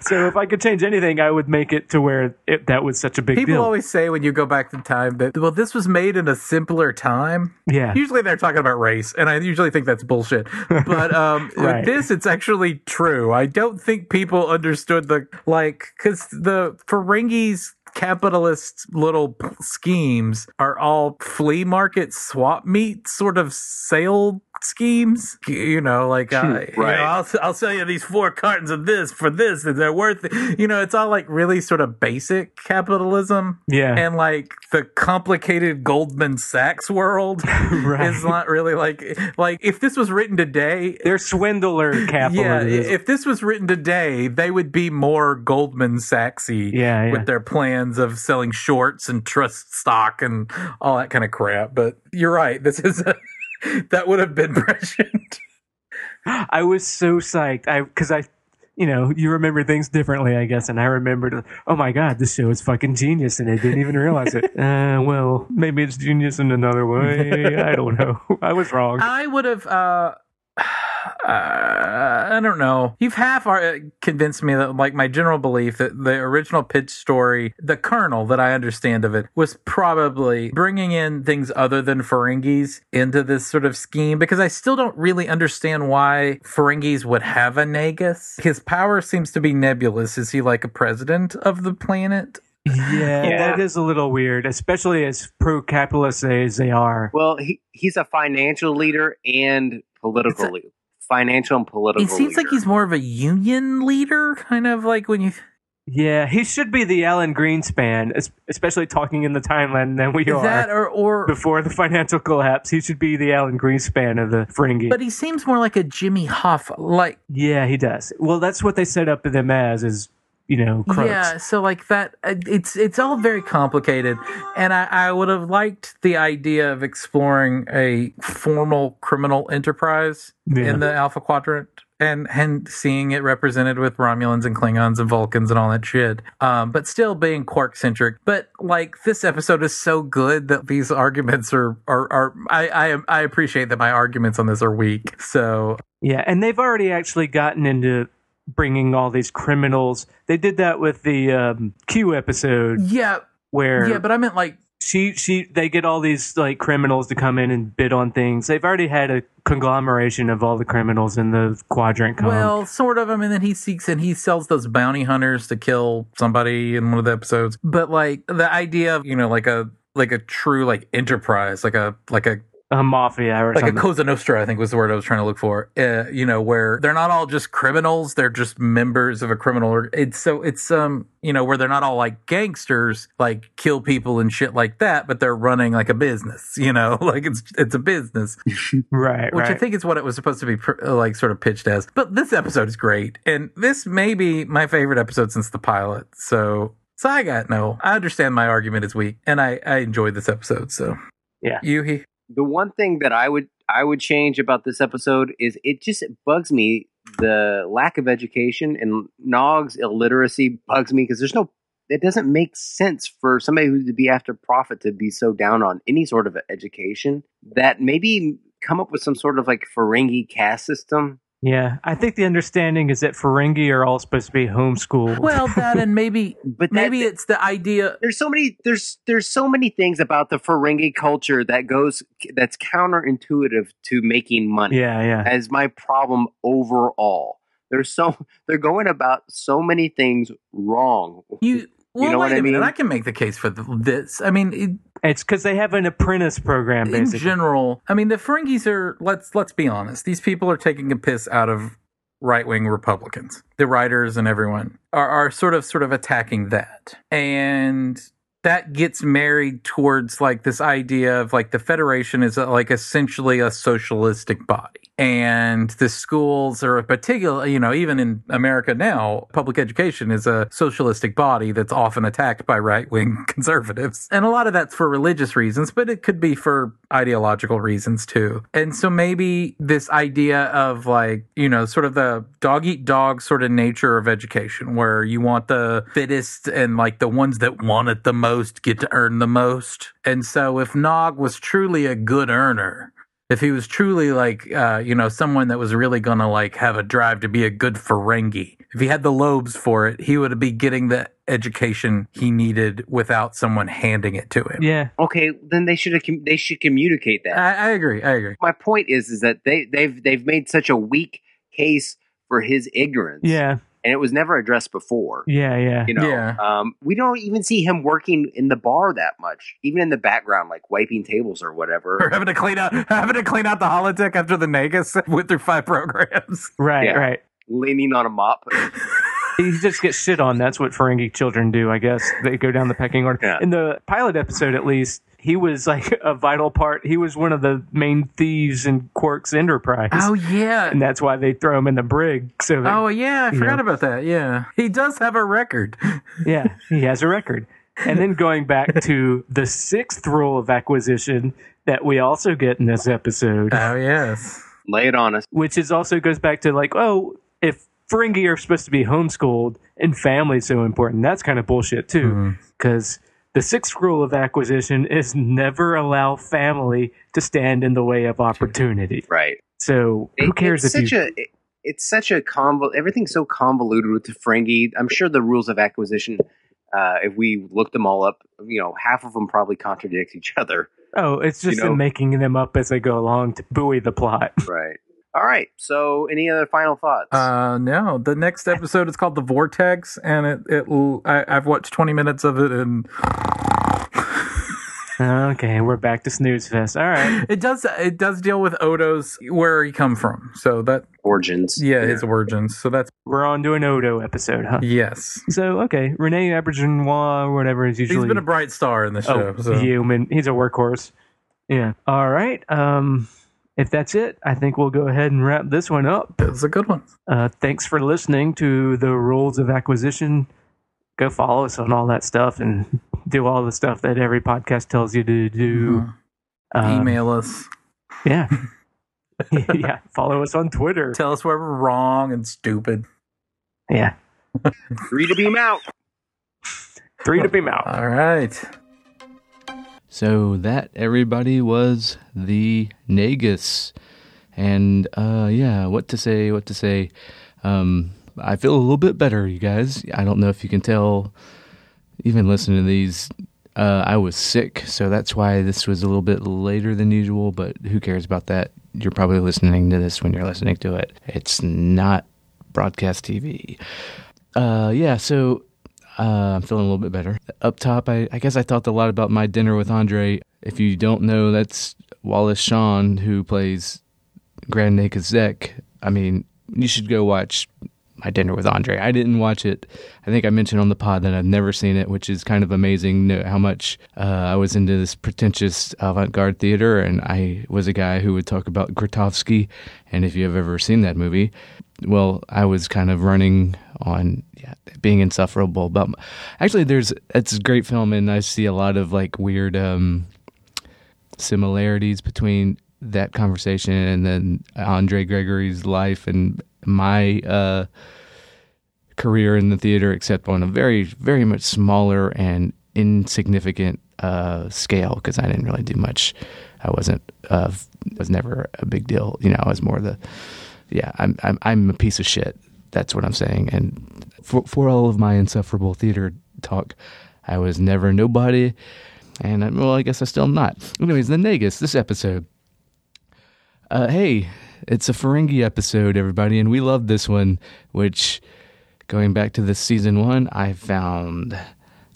so if I could change anything, I would make it to where it, that was such a big deal. people deal. always say when you go back in time that well, this was made in a simpler time. yeah. Usually they're talking about race, and I usually think that's bullshit. But um, Right. with this, it's actually true. I don't think people understood the like because the Ferengi's capitalist little schemes are all flea market swap meet sort of sale schemes. You know, like uh, you know, Right. I'll I'll sell you these four cartons of this for this, and they're worth it. You know, it's all like really sort of basic capitalism Yeah. and like the complicated Goldman Sachs world Right. is not really like like if this was written today. They're swindler capitalism. Yeah, if this was written today, they would be more Goldman Sachsy Yeah, yeah. with their plans of selling shorts and trust stock and all that kind of crap. But you're right, this is a, that would have been prescient. I was so psyched. I because I, you know, you remember things differently, I guess, and I remembered. Oh my god, this show is fucking genius, and I didn't even realize it. Uh, well, maybe it's genius in another way. I don't know. I was wrong. I would have. uh uh, I don't know. You've half uh, convinced me that, like, my general belief that the original pitch story, the kernel that I understand of it, was probably bringing in things other than Ferengis into this sort of scheme because I still don't really understand why Ferengis would have a Nagus. His power seems to be nebulous. Is he like a president of the planet? Yeah, Yeah. that is a little weird, especially as pro-capitalist as they are. Well, he, he's a financial leader and political a- Financial and political. It seems like he's more of a union leader, kind of like when you. Yeah, he should be the Alan Greenspan, especially talking in the timeline than we Is are. that or or before the financial collapse, he should be the Alan Greenspan of the Ferengi. But he seems more like a Jimmy Hoffa. Like, yeah, he does. Well, that's what they set up them as, is you know, crooks. yeah, so like that, uh, it's it's all very complicated, and I, I would have liked the idea of exploring a formal criminal enterprise Yeah. in the Alpha Quadrant and and seeing it represented with Romulans and Klingons and Vulcans and all that shit. Um, but still being Quark centric. But like this episode is so good that these arguments are are are I I I appreciate that my arguments on this are weak. So Yeah, and they've already actually gotten into bringing all these criminals. They did that with the um, Q episode yeah, where yeah. But I meant like she she they get all these like criminals to come in and bid on things. They've already had a conglomeration of all the criminals in the quadrant. Come. Well, sort of. I mean, then he seeks and he sells those bounty hunters to kill somebody in one of the episodes. But like the idea of you know like a like a true like enterprise, like a like a a mafia or like something. a Cosa Nostra, I think was the word I was trying to look for. Uh, you know, where they're not all just criminals; they're just members of a criminal. Or it's so it's um you know where they're not all like gangsters, like kill people and shit like that, but they're running like a business. You know, like it's it's a business, right, which right. I think is what it was supposed to be pr- like sort of pitched as. But this episode is great, and this may be my favorite episode since the pilot. So. So I got no. I understand my argument is weak, and I I enjoyed this episode. So Yeah. Yuhi. The one thing that I would I would change about this episode is it just bugs me the lack of education and Nog's illiteracy bugs me because there's no it doesn't make sense for somebody who to be after profit to be so down on any sort of education that maybe come up with some sort of like Ferengi caste system. Yeah, I think the understanding is that Ferengi are all supposed to be homeschooled. Well, that and maybe But that- maybe it's the idea. there's so many there's there's so many things about the Ferengi culture that goes that's counterintuitive to making money. yeah, yeah. as my problem overall. There's so they're going about so many things wrong. You well, know wait what I a minute. mean? I can make the case for th- this. I mean, it, It's because they have an apprentice program, Basically, in general, I mean, the Ferengis are. Let's let's be honest. These people are taking a piss out of right wing Republicans. The writers and everyone are, are sort of sort of attacking that, and that gets married towards like this idea of like the Federation is uh, like essentially a socialistic body. And the schools are a particular, you know, even in America now, public education is a socialistic body that's often attacked by right wing conservatives. And a lot of that's for religious reasons, but it could be for ideological reasons too. And so maybe this idea of like, you know, sort of the dog eat dog sort of nature of education where you want the fittest and like the ones that want it the most get to earn the most. And so if Nog was truly a good earner, if he was truly like uh, you know someone that was really gonna like have a drive to be a good Ferengi, if he had the lobes for it, he would be getting the education he needed without someone handing it to him. yeah, Okay, then they should com- they should communicate that. I, I agree. I agree. My point is is that they they've they've made such a weak case for his ignorance. yeah, and it was never addressed before. yeah, yeah. You know, Yeah. um, we don't even see him working in the bar that much, even in the background, like wiping tables or whatever, Or having to clean out having to clean out the holodeck after the Nagus went through five programs. Right, Yeah. right. leaning on a mop. He just gets shit on. That's what Ferengi children do, I guess. They go down the pecking order. Yeah. In the pilot episode, at least, he was like a vital part. He was one of the main thieves in Quark's enterprise. Oh yeah. and that's why they throw him in the brig. So, that- Oh yeah, I forgot know. about that. Yeah. He does have a record. yeah, he has a record. And then going back to the sixth rule of acquisition that we also get in this episode, Oh yes. Lay it on us. which is also goes back to like, oh, if Ferengi are supposed to be homeschooled and family so important, that's kind of bullshit too. Mm-hmm. Because the sixth rule of acquisition is never allow family to stand in the way of opportunity. Right. So who It- cares it's if such you? a it- it's such a convol everything's so convoluted with the Ferengi. I'm sure the rules of acquisition, uh, if we looked them all up, you know, half of them probably contradict each other. oh, it's just you know- them making them up as they go along to buoy the plot. Right. All right. So, any other final thoughts? Uh no, the next episode is called The Vortex and it it I, I've watched 20 minutes of it and Okay, we're back to snooze fest. All right. it does it does deal with Odo's where he come from. So that Origins. yeah, his origins. So that's We're on to an Odo episode, huh? yes. So, okay, Rene Auberjonois, whatever is usually. He's been a bright star in the show. oh, so. human. He's a workhorse. Yeah. All right. Um, if that's it, I think we'll go ahead and wrap this one up. That's a good one. Uh, thanks for listening to the Rules of Acquisition. Go follow us on all that stuff and do all the stuff that every podcast tells you to do. Um, Email us. Yeah. yeah, follow us on Twitter. Tell us where we're wrong and stupid. Yeah, Three to beam out. three to beam out. All right. So that everybody was the Nagus, and uh, yeah, what to say? What to say? Um, I feel a little bit better, you guys. I don't know if you can tell, even listening to these. Uh, I was sick, so that's why this was a little bit later than usual. But who cares about that? You're probably listening to this when you're listening to it. It's not broadcast TV. Uh, yeah, so uh, I'm feeling a little bit better. Up top, I, I guess I talked a lot about my dinner with Andre. If you don't know, that's Wallace Shawn who plays Grand Nagus Zek. I mean, you should go watch my dinner with Andre. I didn't watch it. I think I mentioned on the pod that I've never seen it, which is kind of amazing. How much uh, I was into this pretentious avant-garde theater, and I was a guy who would talk about Grotowski. And if you have ever seen that movie, well, I was kind of running on yeah, being insufferable. But actually, there's it's a great film, and I see a lot of like weird um, similarities between that conversation and then Andre Gregory's life and my uh, career in the theater, except on a very, very much smaller and insignificant uh, scale because I didn't really do much. I wasn't uh, was never a big deal. You know, I was more the yeah. I'm I'm I'm a piece of shit. That's what I'm saying. And for for all of my insufferable theater talk, I was never nobody. And I, well, I guess I still not. Anyways, the Nagus this episode. Uh, hey, it's a Ferengi episode, everybody, and we love this one. Which, going back to this season one, I found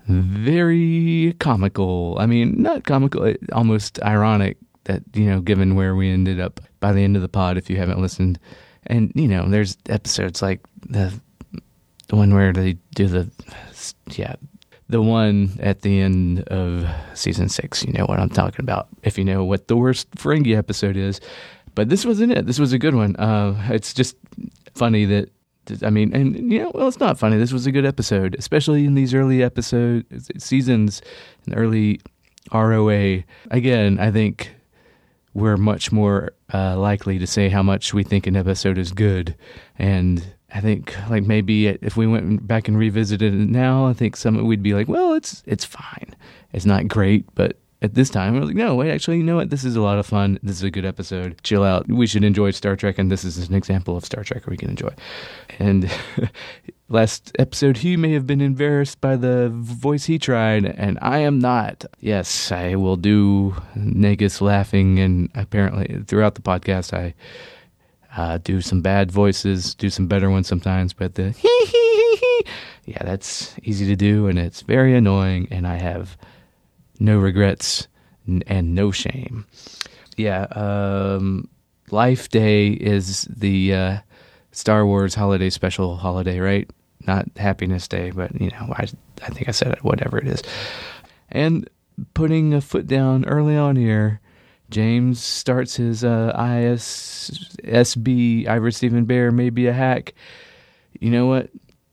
very comical. I mean, not comical, almost ironic that you know, given where we ended up by the end of the pod. If you haven't listened, and you know, there's episodes like the the one where they do the yeah the one at the end of season six. You know what I'm talking about. If you know what the worst Ferengi episode is, but this wasn't it. This was a good one. Uh, it's just funny that I mean, and you know, well, it's not funny. This was a good episode, especially in these early episode seasons, in early ROA. Again, I think we're much more uh, likely to say how much we think an episode is good, and I think like maybe if we went back and revisited it now, I think some we'd be like, well, it's it's fine. It's not great, but at this time, we're like, no, wait, actually, you know what? This is a lot of fun. This is a good episode. Chill out. We should enjoy Star Trek, and this is an example of Star Trek we can enjoy. And last episode, he may have been embarrassed by the voice he tried, and I am not. Yes, I will do Nagus laughing, and apparently throughout the podcast, I uh, do some bad voices, do some better ones sometimes, but the yeah, that's easy to do, and it's very annoying, and I have no regrets and no shame. Yeah, um, Life Day is the uh, Star Wars holiday special holiday, right? Not Happiness Day, but you know, I, I think I said it, whatever it is. And putting a foot down early on here, James starts his uh, ISSB, Ira Steven Behr, maybe a hack. You know what?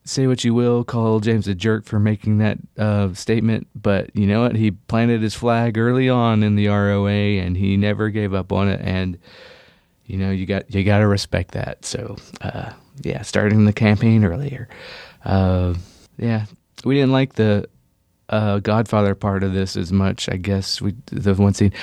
Say what you will, call James a jerk for making that uh, statement, but you know what? He planted his flag early on in the ROA, and he never gave up on it. And you know, you got you got to respect that. So, uh, yeah, starting the campaign earlier. Uh, yeah, we didn't like the uh, Godfather part of this as much. I guess we the one scene.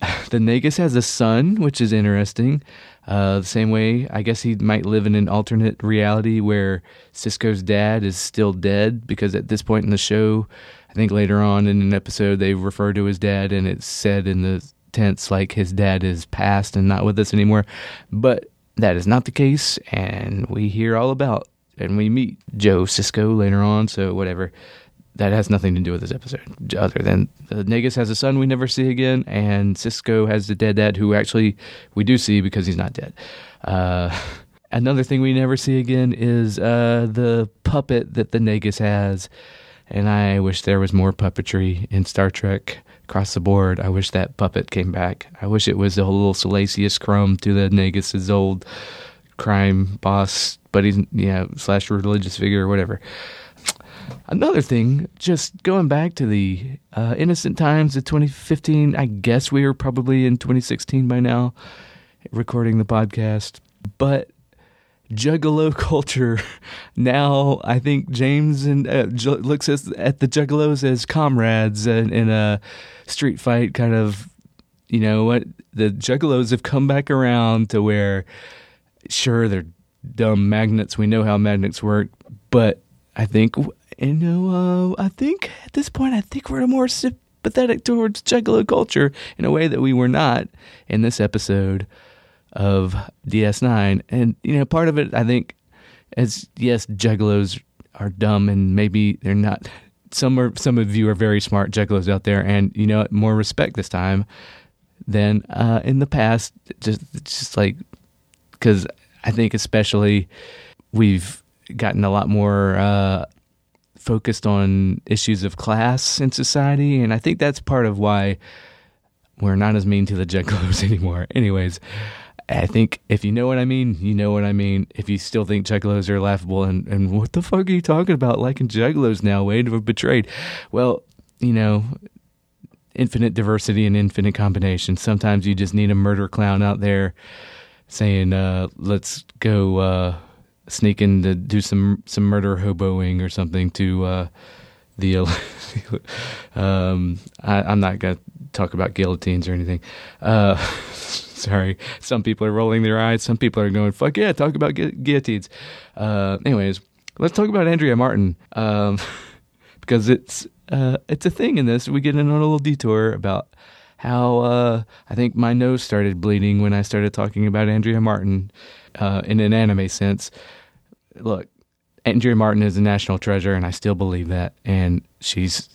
The Nagus has a son, which is interesting. Uh, the same way, I guess he might live in an alternate reality where Sisko's dad is still dead because at this point in the show, I think later on in an episode they refer to his dad and it's said in the tense like his dad is passed and not with us anymore. But that is not the case, and we hear all about and we meet Joe Sisko later on. So whatever that has nothing to do with this episode, other than the Nagus has a son we never see again, and Sisko has the dead dad who actually we do see because he's not dead. Uh, another thing we never see again is uh, the puppet that the Nagus has, and I wish there was more puppetry in Star Trek across the board. I wish that puppet came back. I wish it was a little Salacious Crumb to the Nagus's old crime boss, but he's yeah slash religious figure or whatever. Another thing, just going back to the uh, innocent times of 2015, I guess we were probably in 2016 by now. recording the podcast. But Juggalo culture now, I think James and uh, ju- looks at, at the Juggalos as comrades in, in a street fight kind of. You know what? The Juggalos have come back around to where, sure, they're dumb magnets. We know how magnets work, but I think you know. Uh, I think at this point, I think we're more sympathetic towards Juggalo culture in a way that we were not in this episode of DS9. And you know, part of it, I think, is yes, Juggalos are dumb, and maybe they're not. Some are. Some of you are very smart Juggalos out there, and you know, more respect this time than uh, in the past. Just, just like because I think especially we've gotten a lot more uh, focused on issues of class in society, and I think that's part of why we're not as mean to the Juggalos anymore. Anyways, I think if you know what I mean, you know what I mean. If you still think Juggalos are laughable and, and what the fuck are you talking about liking Juggalos now, Wade, we're betrayed. Well, you know, infinite diversity and infinite combination. Sometimes you just need a murder clown out there saying, uh, let's go uh, sneak in to do some some murder hoboing or something to uh, the. um, I, am not gonna talk about guillotines or anything. Uh, sorry, some people are rolling their eyes. Some people are going, "Fuck yeah, talk about gu- guillotines." Uh, anyways, let's talk about Andrea Martin um, because it's uh, it's a thing in this. We get in on a little detour about how uh, I think my nose started bleeding when I started talking about Andrea Martin uh, in an anime sense. Look, Andrea Martin is a national treasure, and I still believe that. And she's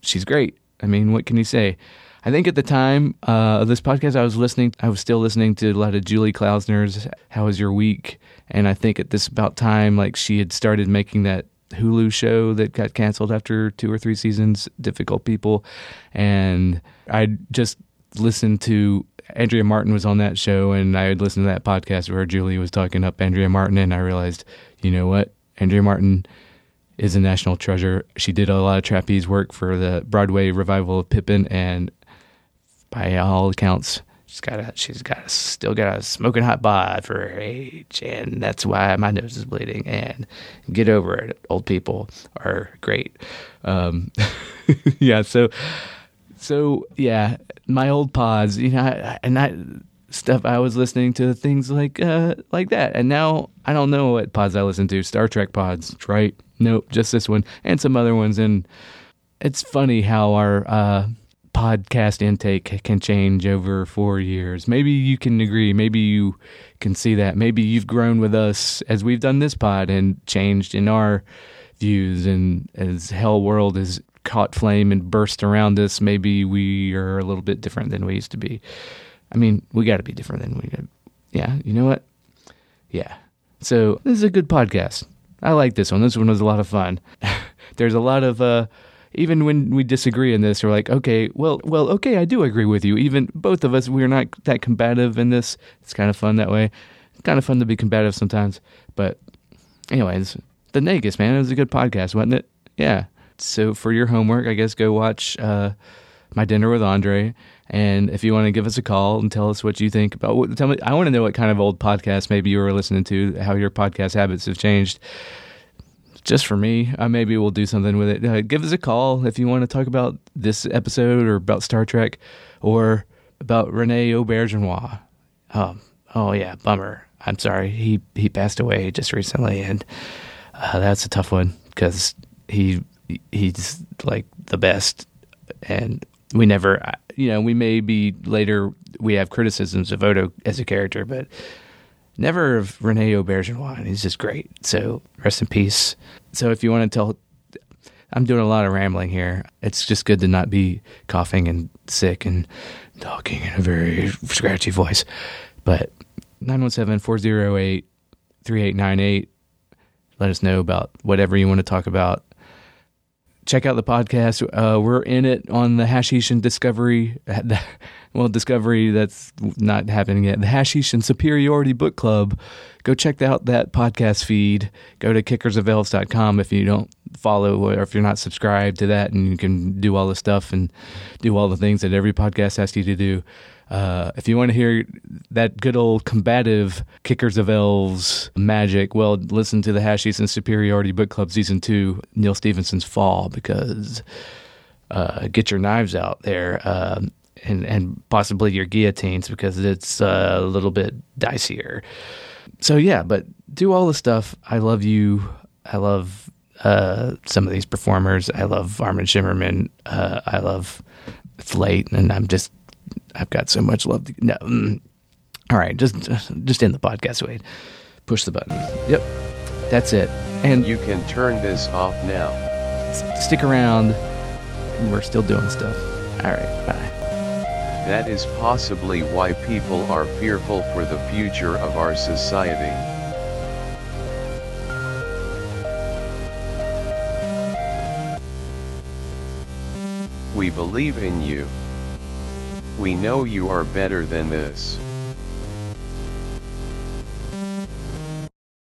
she's great. I mean, what can you say? I think at the time uh, of this podcast, I was listening. I was still listening to a lot of Julie Klausner's "How Was Your Week," and I think at this about time, like she had started making that Hulu show that got canceled after two or three seasons, Difficult People. And I just listened to Andrea Martin was on that show, and I had listened to that podcast where Julie was talking up Andrea Martin, and I realized, you know what? Andrea Martin is a national treasure. She did a lot of trapeze work for the Broadway revival of Pippin, and by all accounts, she's got a she's got a, still got a smoking hot bod for her age, and that's why my nose is bleeding. And get over it, old people are great. Um, yeah, so so yeah, my old pods, you know, and I stuff I was listening to things like uh like that, and now I don't know what pods I listen to. Star Trek pods, right? Nope, just this one and some other ones, and it's funny how our uh podcast intake can change over four years. Maybe you can agree. Maybe you can see that. Maybe you've grown with us as we've done this pod and changed in our views. And as Hell World has caught flame and burst around us, maybe we are a little bit different than we used to be. I mean, we got to be different than we did. Yeah, you know what? Yeah. So this is a good podcast. I like this one. This one was a lot of fun. There's a lot of uh, even when we disagree in this, we're like, okay, well, well, okay, I do agree with you. Even both of us, we're not that combative in this. It's kind of fun that way. It's kind of fun to be combative sometimes. But, anyways, the Nagus man, it was a good podcast, wasn't it? Yeah. So for your homework, I guess go watch uh, my dinner with Andre. And if you want to give us a call and tell us what you think about tell me, I want to know what kind of old podcast maybe you were listening to, how your podcast habits have changed just for me. Maybe we'll do something with it. Uh, give us a call if you want to talk about this episode or about Star Trek or about Rene Auberjonois. Um, oh yeah, bummer. I'm sorry. He he passed away just recently, and uh, that's a tough one because he he's like the best, and we never, you know, we may be later we have criticisms of Odo as a character, but never of Rene Auberjonois. He's just great. So rest in peace. So if you want to tell, I'm doing a lot of rambling here. It's just good to not be coughing and sick and talking in a very scratchy voice. But 917 408 3898. Let us know about whatever you want to talk about check out the podcast. Uh, we're in it on the Hashish and Discovery. Well, Discovery that's not happening yet. The Hashish and Superiority Book Club. Go check out that podcast feed. Go to kickersofelves.com if you don't follow or if you're not subscribed to that and you can do all the stuff and do all the things that every podcast asks you to do. Uh, if you want to hear that good old combative Kickers of Elves magic, well, listen to the Hashies and Superiority Book Club Season 2, Neal Stephenson's Fall, because uh, get your knives out there uh, and, and possibly your guillotines because it's uh, a little bit dicier. So, yeah, but do all the stuff. I love you. I love uh, some of these performers. I love Armin Shimerman. Uh, I love it's late, and I'm just I've got so much love. To, no, mm. all right, just just end the podcast. Wait, push the button. Yep, that's it. And You can turn this off now. s- stick around. We're still doing stuff. All right, bye. That is possibly why people are fearful for the future of our society. We believe in you. We know you are better than this.